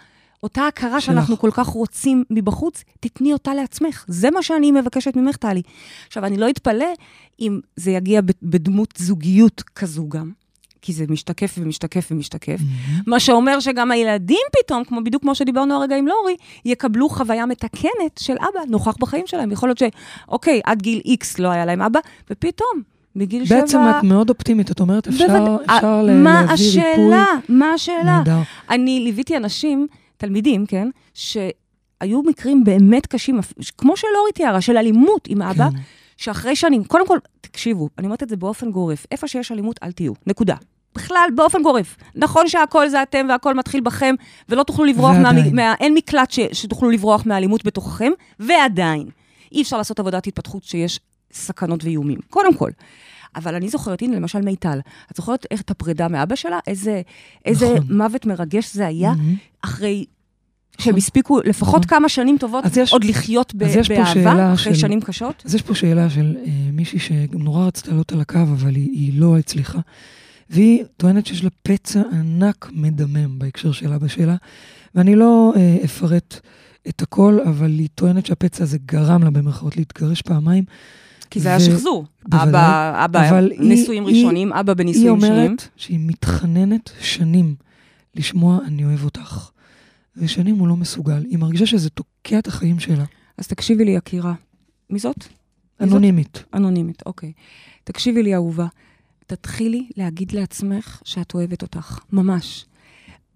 [SPEAKER 3] אותה הכרה
[SPEAKER 2] שלך.
[SPEAKER 3] שאנחנו כל כך רוצים מבחוץ, תתני אותה לעצמך. זה מה שאני מבקשת ממך, טלי. עכשיו, אני לא אתפלא אם זה יגיע בדמות זוגיות כזו גם, כי זה משתקף ומשתקף ומשתקף.
[SPEAKER 2] מהמם.
[SPEAKER 3] מה שאומר שגם הילדים פתאום, כמו בדיוק כמו שדיברנו הרגע עם לורי, יקבלו חוויה מתקנת של אבא נוכח בחיים שלהם. יכול להיות שאוקיי, עד גיל איקס לא היה להם אבא, ופתאום, בגיל שבע...
[SPEAKER 2] בעצם את מאוד אופטימית, את אומרת, אפשר. אפשר
[SPEAKER 3] אה,
[SPEAKER 2] ל-
[SPEAKER 3] מה
[SPEAKER 2] להביא ריפוי.
[SPEAKER 3] השאלה? מה השאלה?
[SPEAKER 2] נהדר.
[SPEAKER 3] אני ליוויתי אנשים, תלמידים, כן, שהיו מקרים באמת קשים, כמו שלורי תיארה, של אלימות עם אבא,
[SPEAKER 2] כן.
[SPEAKER 3] שאחרי שנים, קודם כל, תקשיבו, אני אומרת את זה באופן גורף, איפה שיש אלימות, אל תהיו, נקודה. בכלל, באופן גורף. נכון שהכל זה אתם והכל מתחיל בכם, ולא תוכלו לברוח, מה. מה, אין מקלט ש, שתוכלו לברוח מהאלימות בתוככם, ועדיין, אי אפשר לעשות עבודת התפתחות שיש סכנות ואיומים, קודם כל. אבל אני זוכרת, הנה, למשל מיטל, את זוכרת איך את הפרידה מאבא שלה? איזה, איזה
[SPEAKER 2] נכון.
[SPEAKER 3] מוות מרגש זה היה,
[SPEAKER 2] מהמם.
[SPEAKER 3] אחרי שהם הספיקו לפחות
[SPEAKER 2] נכון.
[SPEAKER 3] כמה שנים טובות
[SPEAKER 2] יש-
[SPEAKER 3] עוד לחיות ב- באהבה, אחרי
[SPEAKER 2] של-
[SPEAKER 3] שנים קשות.
[SPEAKER 2] אז יש פה שאלה של אה, מישהי שגם נורא רצתה לעלות על הקו, אבל היא, היא לא הצליחה. והיא טוענת שיש לה פצע ענק מדמם בהקשר שלה, ואני לא אה, אפרט את הכל, אבל היא טוענת שהפצע הזה גרם לה במרכאות להתגרש פעמיים.
[SPEAKER 3] כי זה היה שחזור.
[SPEAKER 2] בוודאי.
[SPEAKER 3] אבא, אבא,
[SPEAKER 2] היא-
[SPEAKER 3] נישואים
[SPEAKER 2] היא-
[SPEAKER 3] ראשונים, אבא
[SPEAKER 2] היא
[SPEAKER 3] בנישואים שניים.
[SPEAKER 2] אומרת שהיא מתחננת שנים לשמוע אני אוהב אותך. ושנים הוא לא מסוגל. היא מרגישה שזה תוקע את החיים שלה.
[SPEAKER 3] אז תקשיבי לי, יקירה. מי זאת? מי זאת?
[SPEAKER 2] אנונימית.
[SPEAKER 3] אנונימית, אוקיי. תקשיבי לי, אהובה. תתחילי להגיד לעצמך שאת אוהבת אותך, ממש.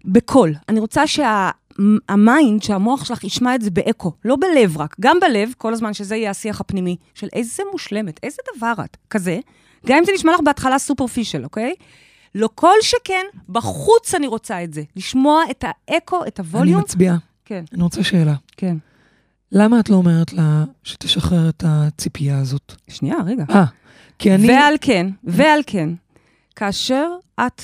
[SPEAKER 3] בקול. אני רוצה שה mind, שהמוח שלך ישמע את זה באקו, לא בלב רק, גם בלב, כל הזמן שזה יהיה השיח הפנימי, של איזה מושלמת, איזה דבר את, כזה. גם אם זה נשמע לך בהתחלה סופרפישל, אוקיי? לא כל שכן, בחוץ אני רוצה את זה. לשמוע את האקו, את
[SPEAKER 2] אני
[SPEAKER 3] הווליום.
[SPEAKER 2] מצביעה.
[SPEAKER 3] כן,
[SPEAKER 2] אני רוצה שאלה.
[SPEAKER 3] כן.
[SPEAKER 2] למה את לא אומרת לה שתשחרר את הציפייה הזאת?
[SPEAKER 3] שנייה, רגע.
[SPEAKER 2] אה, כי אני...
[SPEAKER 3] ועל כן, ועל כן, כאשר את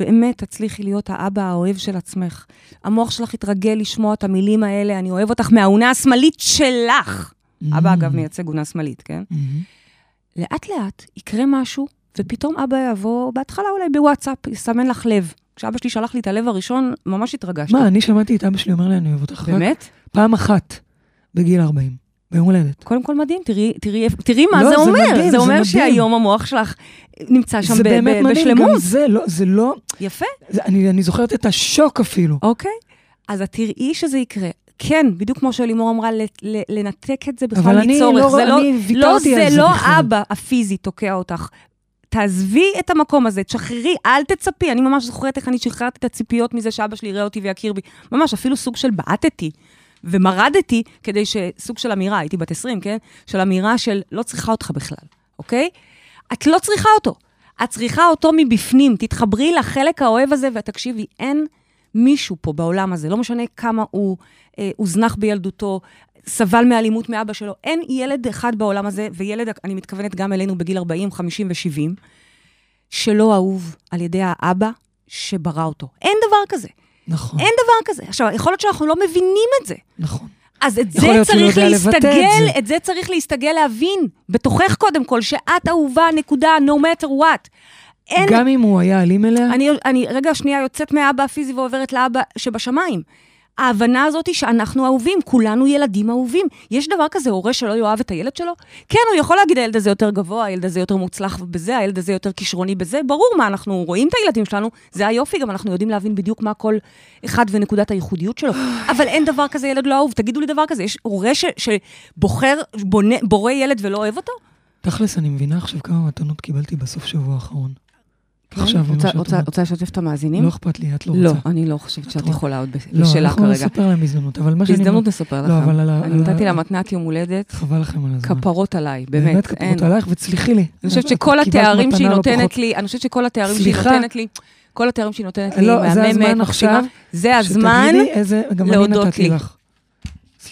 [SPEAKER 3] באמת תצליחי להיות האבא האוהב של עצמך, המוח שלך יתרגל לשמוע את המילים האלה, אני אוהב אותך מהאונה השמאלית שלך. אבא, אגב, מייצג אונה שמאלית, כן?
[SPEAKER 2] מהמם.
[SPEAKER 3] לאט-לאט יקרה משהו, ופתאום אבא יבוא, בהתחלה אולי בוואטסאפ, יסמן לך לב. כשאבא שלי שלח לי את הלב הראשון, ממש התרגשתי.
[SPEAKER 2] מה, אני שמעתי את אבא שלי אומר לי, אני אוהב אותך
[SPEAKER 3] באמת?
[SPEAKER 2] פעם אחת, בגיל 40, ביום הולדת.
[SPEAKER 3] קודם כל מדהים, תראי, תראי, תראי מה
[SPEAKER 2] לא,
[SPEAKER 3] זה
[SPEAKER 2] זה
[SPEAKER 3] אומר.
[SPEAKER 2] מדהים,
[SPEAKER 3] זה
[SPEAKER 2] זה
[SPEAKER 3] אומר
[SPEAKER 2] מדהים.
[SPEAKER 3] שהיום המוח שלך נמצא שם
[SPEAKER 2] זה
[SPEAKER 3] ב-
[SPEAKER 2] באמת
[SPEAKER 3] ב-
[SPEAKER 2] מדהים, גם
[SPEAKER 3] בשלמות.
[SPEAKER 2] זה לא, זה לא...
[SPEAKER 3] יפה.
[SPEAKER 2] זה, אני, אני זוכרת את השוק אפילו.
[SPEAKER 3] אוקיי? אז את תראי שזה יקרה. כן, בדיוק כמו שלימור אמרה, לנתק את זה בכלל
[SPEAKER 2] אבל אני
[SPEAKER 3] מצורך.
[SPEAKER 2] לא-
[SPEAKER 3] זה לא,
[SPEAKER 2] אני ויתרתי
[SPEAKER 3] לא,
[SPEAKER 2] על
[SPEAKER 3] זה
[SPEAKER 2] זה
[SPEAKER 3] לא
[SPEAKER 2] בכלל.
[SPEAKER 3] אבא הפיזי תוקע אותך. תעזבי את המקום הזה, תשחררי, אל תצפי. אני ממש זוכרת איך אני שחררתי את הציפיות מזה שאבא שלי יראה אותי ויכיר בי. ממש, אפילו סוג של בעטתי ומרדתי, כדי שסוג של אמירה, הייתי בת 20, כן? של אמירה של לא צריכה אותך בכלל, אוקיי? את לא צריכה אותו. את צריכה אותו מבפנים. תתחברי לחלק האוהב הזה ותקשיבי, אין מישהו פה בעולם הזה, לא משנה כמה הוא אה, הוזנח בילדותו, סבל מאלימות מאבא שלו, אין ילד אחד בעולם הזה, וילד, אני מתכוונת גם אלינו בגיל 40, 50 ו-70, שלא אהוב על ידי האבא שברא אותו. אין דבר כזה.
[SPEAKER 2] נכון,
[SPEAKER 3] אין דבר כזה. עכשיו, יכול להיות שאנחנו לא מבינים את זה.
[SPEAKER 2] נכון.
[SPEAKER 3] אז את זה צריך
[SPEAKER 2] לבטא את
[SPEAKER 3] להסתגל,
[SPEAKER 2] זה.
[SPEAKER 3] את זה צריך להסתגל להבין, בתוכך קודם כל, שאת אהובה, נקודה, no matter what. אין,
[SPEAKER 2] גם אם הוא היה אלים אליה,
[SPEAKER 3] אני, אני רגע שנייה יוצאת מהאבא הפיזי ועוברת לאבא שבשמיים. ההבנה הזאת היא שאנחנו אהובים, כולנו ילדים אהובים. יש דבר כזה, הורה שלא יאהב את הילד שלו? כן, הוא יכול להגיד, הילד הזה יותר גבוה, הילד הזה יותר מוצלח בזה, הילד הזה יותר כישרוני בזה. ברור מה, אנחנו רואים את הילדים שלנו, זה היופי, גם אנחנו יודעים להבין בדיוק מה כל אחד ונקודת הייחודיות שלו. אבל אין דבר כזה ילד לא אהוב. תגידו לי דבר כזה, יש הורה ש, שבוחר, בונה, בורא ילד ולא אוהב אותו?
[SPEAKER 2] תכלס, אני מבינה עכשיו כמה מתנות קיבלתי בסוף שבוע האחרון. עכשיו, ממה
[SPEAKER 3] רוצה, לשתף את המאזינים?
[SPEAKER 2] לא אכפת לי, את לא
[SPEAKER 3] לא,
[SPEAKER 2] רוצה.
[SPEAKER 3] אני לא חושבת שאת. יכולה עוד
[SPEAKER 2] לא,
[SPEAKER 3] בשלה
[SPEAKER 2] אנחנו
[SPEAKER 3] כרגע.
[SPEAKER 2] נספר להם בהזדמנות, אבל מה שאני...
[SPEAKER 3] בהזדמנות נספר
[SPEAKER 2] לא,
[SPEAKER 3] לכם.
[SPEAKER 2] ה-
[SPEAKER 3] אני נתתי לה מתנת יום הולדת,
[SPEAKER 2] חבל לכם על הזמן.
[SPEAKER 3] כפרות עליי, באמת.
[SPEAKER 2] באמת כפרות. עלייך, ותסלחי לי.
[SPEAKER 3] אני חושבת
[SPEAKER 2] את
[SPEAKER 3] שכל התארים שהיא
[SPEAKER 2] לא
[SPEAKER 3] נותנת. לי, אני חושבת שכל התארים שהיא. נותנת לי, כל התארים שהיא נותנת לי,
[SPEAKER 2] לא, זה
[SPEAKER 3] מהממת,
[SPEAKER 2] הזמן
[SPEAKER 3] מקסימה.
[SPEAKER 2] עכשיו
[SPEAKER 3] זה הזמן, להודות
[SPEAKER 2] נתתי
[SPEAKER 3] לי.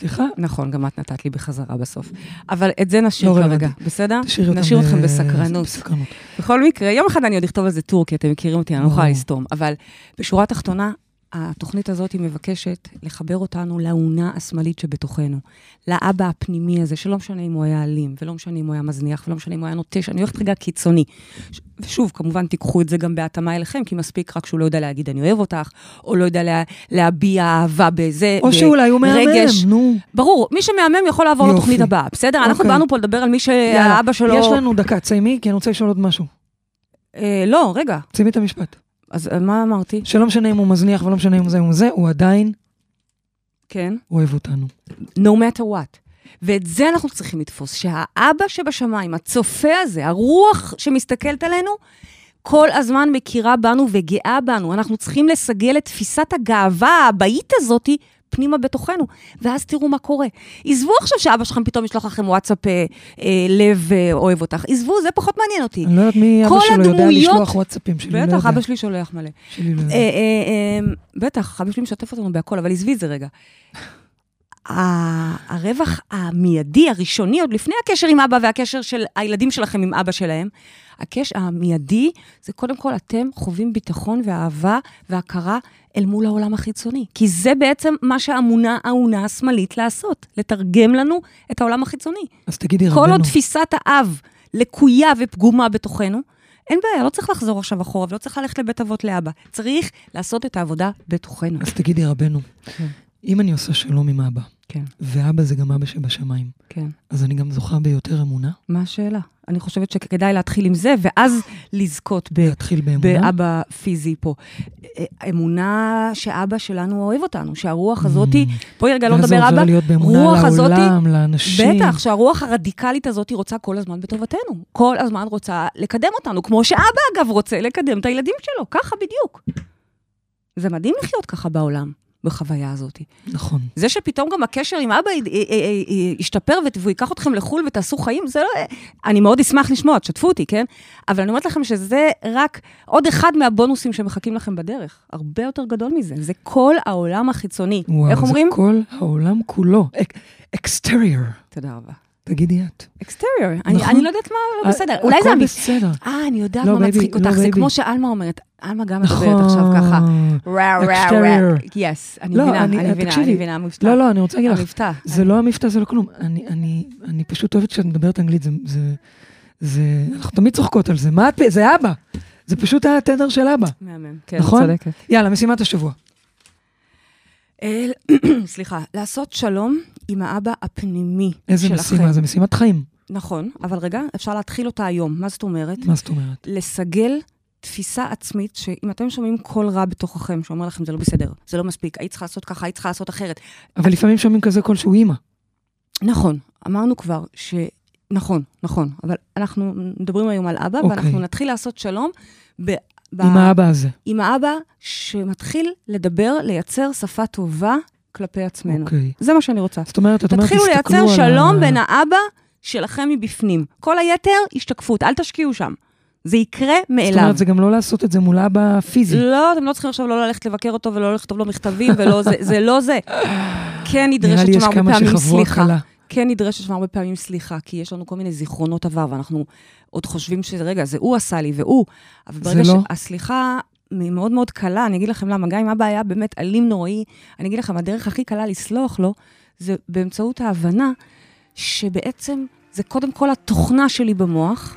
[SPEAKER 2] סליחה?
[SPEAKER 3] נכון, גם את נתת לי בחזרה בסוף. אבל את זה נשאיר
[SPEAKER 2] לא
[SPEAKER 3] כרגע. בסדר? נשאיר אתכם
[SPEAKER 2] ב-
[SPEAKER 3] בסקרנות.
[SPEAKER 2] בסקרנות.
[SPEAKER 3] בכל מקרה, יום אחד אני עוד אכתוב על זה טור, כי אתם מכירים אותי, אני לא יכולה. לסתום. אבל בשורה התחתונה, התוכנית הזאת היא מבקשת לחבר אותנו לאונה השמאלית שבתוכנו, לאבא הפנימי הזה, שלא משנה אם הוא היה אלים, ולא משנה אם הוא היה מזניח, ולא משנה אם הוא היה נוטש, אני הולכת רגע קיצוני. ושוב, כמובן, תיקחו את זה גם בהתאמה אליכם, כי מספיק רק שהוא לא יודע להגיד אני אוהב אותך, או לא יודע לה, להביע אהבה בזה,
[SPEAKER 2] או שאולי הוא מהמם. נו.
[SPEAKER 3] ברור, מי שמהמם יכול לעבור
[SPEAKER 2] יופי.
[SPEAKER 3] לתוכנית הבאה, בסדר? אנחנו
[SPEAKER 2] אוקיי.
[SPEAKER 3] באנו פה לדבר על מי שהאבא שלו...
[SPEAKER 2] יש לנו דקה, תסיימי, כי אני רוצה לשאול עוד משהו.
[SPEAKER 3] אה, לא, רגע,
[SPEAKER 2] תסיימי את המשפט.
[SPEAKER 3] אז אה, מה אמרתי?
[SPEAKER 2] שלא משנה אם הוא מזניח ולא משנה אם זה אם זה, הוא עדיין
[SPEAKER 3] כן.
[SPEAKER 2] אוהב אותנו.
[SPEAKER 3] no matter what. ואת זה אנחנו צריכים לתפוס, שהאבא שבשמיים, הצופה הזה, הרוח שמסתכלת עלינו, כל הזמן מכירה בנו וגאה בנו. אנחנו צריכים לסגל את תפיסת הגאווה האבאית הזאתי פנימה בתוכנו, ואז תראו מה קורה. עזבו עכשיו שאבא שלכם פתאום ישלח לכם וואטסאפ אה, אה, לב אה, אוהב אותך, עזבו, זה פחות מעניין אותי.
[SPEAKER 2] אני לא יודעת מי אבא שלו יודע
[SPEAKER 3] הדמויות-
[SPEAKER 2] לשלוח וואטסאפים שלי, לא
[SPEAKER 3] בטח,
[SPEAKER 2] יודע.
[SPEAKER 3] אבא שלי שולח מלא.
[SPEAKER 2] שלי לא
[SPEAKER 3] אה,
[SPEAKER 2] יודע.
[SPEAKER 3] אה, אה, בטח, אבא שלי משתף אותנו בהכל, אבל עזבי את זה רגע. הרווח המיידי, הראשוני, עוד לפני הקשר עם אבא והקשר של הילדים שלכם עם אבא שלהם, הקשר המיידי זה קודם כל אתם חווים ביטחון ואהבה והכרה אל מול העולם החיצוני. כי זה בעצם מה שאמונה האונה השמאלית לעשות, לתרגם לנו את העולם החיצוני.
[SPEAKER 2] אז תגידי
[SPEAKER 3] כל
[SPEAKER 2] רבנו,
[SPEAKER 3] עוד תפיסת האב לקויה ופגומה בתוכנו, אין בעיה, לא צריך לחזור עכשיו אחורה ולא צריך ללכת לבית אבות לאבא. צריך לעשות את העבודה בתוכנו.
[SPEAKER 2] אז תגידי רבנו,
[SPEAKER 3] כן.
[SPEAKER 2] אם אני עושה שלום עם אבא,
[SPEAKER 3] כן,
[SPEAKER 2] ואבא זה גם אבא שבשמיים,
[SPEAKER 3] כן.
[SPEAKER 2] אז אני גם זוכה ביותר אמונה?
[SPEAKER 3] מה השאלה? אני חושבת שכדאי להתחיל עם זה, ואז לזכות ב...
[SPEAKER 2] להתחיל באמונה.
[SPEAKER 3] באבא פיזי פה. אה, אמונה שאבא שלנו אוהב אותנו, שהרוח הזאתי, בואי רגע, לא נדבר אבא, רוח הזאתי. בטח, שהרוח הרדיקלית הזאת רוצה כל הזמן בטובתנו. כל הזמן רוצה לקדם אותנו, כמו שאבא, אגב, רוצה לקדם את הילדים שלו, ככה בדיוק. זה מדהים לחיות ככה בעולם, בחוויה הזאת.
[SPEAKER 2] נכון.
[SPEAKER 3] זה שפתאום גם הקשר עם אבא ישתפר והוא ייקח אתכם לחו"ל ותעשו חיים, זה לא... אני מאוד אשמח לשמוע, תשתפו אותי, כן? אבל אני אומרת לכם שזה רק עוד אחד מהבונוסים שמחכים לכם בדרך. הרבה יותר גדול מזה. זה כל העולם החיצוני.
[SPEAKER 2] וואו,
[SPEAKER 3] איך
[SPEAKER 2] זה
[SPEAKER 3] אומרים?
[SPEAKER 2] כל העולם כולו. אקסטריור.
[SPEAKER 3] תודה רבה.
[SPEAKER 2] תגידי את.
[SPEAKER 3] אקסטריור. אני,
[SPEAKER 2] נכון.
[SPEAKER 3] אני לא יודעת מה לא בסדר. אולי זה
[SPEAKER 2] הכל. בסדר.
[SPEAKER 3] אה, אני יודעת
[SPEAKER 2] לא,
[SPEAKER 3] מה מצחיק
[SPEAKER 2] לא,
[SPEAKER 3] אותך. זה. כמו שעלמה אומרת. עלמה גם
[SPEAKER 2] נכון.
[SPEAKER 3] מדברת עכשיו ככה. רע, רע. רע. יס, אני
[SPEAKER 2] לא,
[SPEAKER 3] מבינה,
[SPEAKER 2] אני-
[SPEAKER 3] אני מבינה. אני מבינה, המבטא.
[SPEAKER 2] לא, לא, אני רוצה להגיד לך,
[SPEAKER 3] המבטא.
[SPEAKER 2] זה לא המבטא, זה לא כלום. אני, אני, אני פשוט אוהבת שאת מדברת אנגלית, זה, אנחנו תמיד צוחקות על זה. מה את, זה אבא. זה פשוט התדר של אבא.
[SPEAKER 3] מהמם, כן,
[SPEAKER 2] נכון?
[SPEAKER 3] צודקת.
[SPEAKER 2] יאללה, משימת השבוע.
[SPEAKER 3] סליחה, לעשות שלום עם האבא הפנימי
[SPEAKER 2] איזה
[SPEAKER 3] שלכם.
[SPEAKER 2] משימה? זה משימת חיים.
[SPEAKER 3] נכון, אבל רגע, אפשר להתחיל אותה היום. מה זאת אומרת?
[SPEAKER 2] מה זאת אומרת?
[SPEAKER 3] לסגל תפיסה עצמית, שאם אתם שומעים קול רע בתוככם, שאומר לכם, זה לא בסדר, זה לא מספיק, היית צריכה לעשות ככה, היית צריכה לעשות אחרת.
[SPEAKER 2] אבל לפעמים שומעים כזה קול שהוא אימא.
[SPEAKER 3] נכון, אמרנו כבר ש... נכון, נכון, אבל אנחנו מדברים היום על אבא,
[SPEAKER 2] אוקיי.
[SPEAKER 3] ואנחנו נתחיל לעשות שלום ב... ב-
[SPEAKER 2] עם האבא הזה.
[SPEAKER 3] עם האבא שמתחיל לדבר, לייצר שפה טובה כלפי עצמנו.
[SPEAKER 2] אוקיי.
[SPEAKER 3] זה מה שאני רוצה.
[SPEAKER 2] זאת אומרת, את אומרת,
[SPEAKER 3] תתחילו
[SPEAKER 2] תסתכלו
[SPEAKER 3] לייצר
[SPEAKER 2] על
[SPEAKER 3] שלום
[SPEAKER 2] ה-
[SPEAKER 3] בין האבא שלכם מבפנים. כל היתר, השתקפות, אל תשקיעו שם. זה יקרה
[SPEAKER 2] זאת
[SPEAKER 3] מאליו.
[SPEAKER 2] אומרת, זה גם לא לעשות את זה מול אבא פיזי.
[SPEAKER 3] לא, אתם לא צריכים עכשיו לא ללכת לבקר אותו ולא לכתוב לו מכתבים, ולא זה, זה לא זה. כן
[SPEAKER 2] נראה
[SPEAKER 3] נדרשת שם הרבה פעמים סליחה.
[SPEAKER 2] הקלה.
[SPEAKER 3] כן נדרשת שם הרבה פעמים סליחה, כי יש לנו כל מיני זיכרונות עבר, ואנחנו עוד חושבים שזה, רגע, זה הוא עשה לי, והוא. אבל ברגע
[SPEAKER 2] לא.
[SPEAKER 3] שהסליחה היא מאוד מאוד קלה, אני אגיד לכם למה, גם אם אבא היה באמת אלים נוראי, אני אגיד לכם, הדרך הכי קלה לסלוח לו, זה באמצעות ההבנה שבעצם זה קודם כל התוכנה שלי במוח,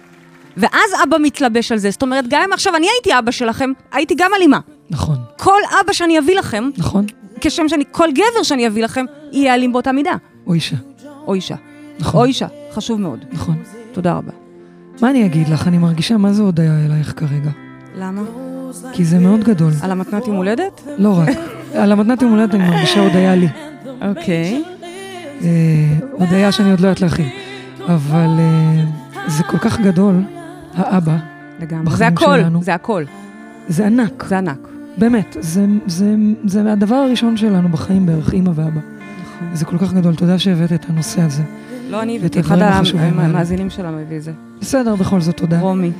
[SPEAKER 3] ואז אבא מתלבש על זה. זאת אומרת, גם אם עכשיו אני הייתי אבא שלכם, הייתי גם אלימה.
[SPEAKER 2] נכון,
[SPEAKER 3] כל אבא שאני אביא לכם,
[SPEAKER 2] נכון.
[SPEAKER 3] כשם שאני, כל גבר שאני אביא לכם, יהיה אלים באותה מידה.
[SPEAKER 2] או אישה.
[SPEAKER 3] או אישה.
[SPEAKER 2] נכון.
[SPEAKER 3] או אישה. חשוב מאוד.
[SPEAKER 2] נכון.
[SPEAKER 3] תודה רבה.
[SPEAKER 2] מה אני אגיד לך? אני מרגישה מה זה הודיה אלייך כרגע.
[SPEAKER 3] למה?
[SPEAKER 2] כי זה מאוד גדול.
[SPEAKER 3] על המתנת יום הולדת?
[SPEAKER 2] לא רק. על המתנת יום הולדת אני מרגישה הודיה לי.
[SPEAKER 3] אוקיי.
[SPEAKER 2] אה, הודיה שאני עוד לא יודעת להכיל. אבל אה, זה כל כך גדול, האבא,
[SPEAKER 3] לגמרי. זה הכל,
[SPEAKER 2] שלנו.
[SPEAKER 3] זה הכל.
[SPEAKER 2] זה ענק.
[SPEAKER 3] זה ענק.
[SPEAKER 2] באמת, זה, זה, זה הדבר הראשון שלנו בחיים בערך, אימא ואבא.
[SPEAKER 3] נכון.
[SPEAKER 2] זה כל כך גדול, תודה שהבאת את הנושא הזה.
[SPEAKER 3] לא אני הבאתי, אחד. המאזינים שלנו הביא את זה.
[SPEAKER 2] בסדר, בכל זאת, תודה.
[SPEAKER 3] רומי.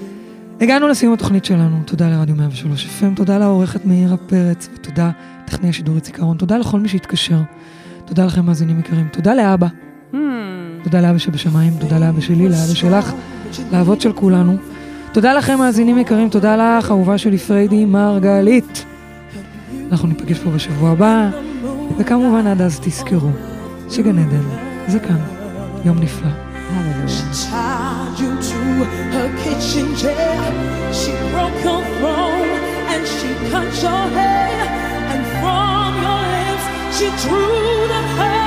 [SPEAKER 2] הגענו לסיום התוכנית שלנו, תודה לרדיו 103 FM, תודה לעורכת מאירה פרץ, ותודה לטכנאי השידור איציק אהרון, תודה לכל מי שהתקשר, תודה לכם מאזינים יקרים, תודה לאבא,
[SPEAKER 3] Hmm.
[SPEAKER 2] תודה לאבא שבשמיים, תודה לאבא שלי, לאבא שלך, לאבות של כולנו. תודה לכם מאזינים יקרים, תודה לך, אהובה שלי פריידי מרגלית. אנחנו ניפגש פה בשבוע הבא, וכמובן עד אז תזכרו שגן עדן זה כאן, יום נפלא.
[SPEAKER 5] She cut your hair. And from your lips she drew the curse.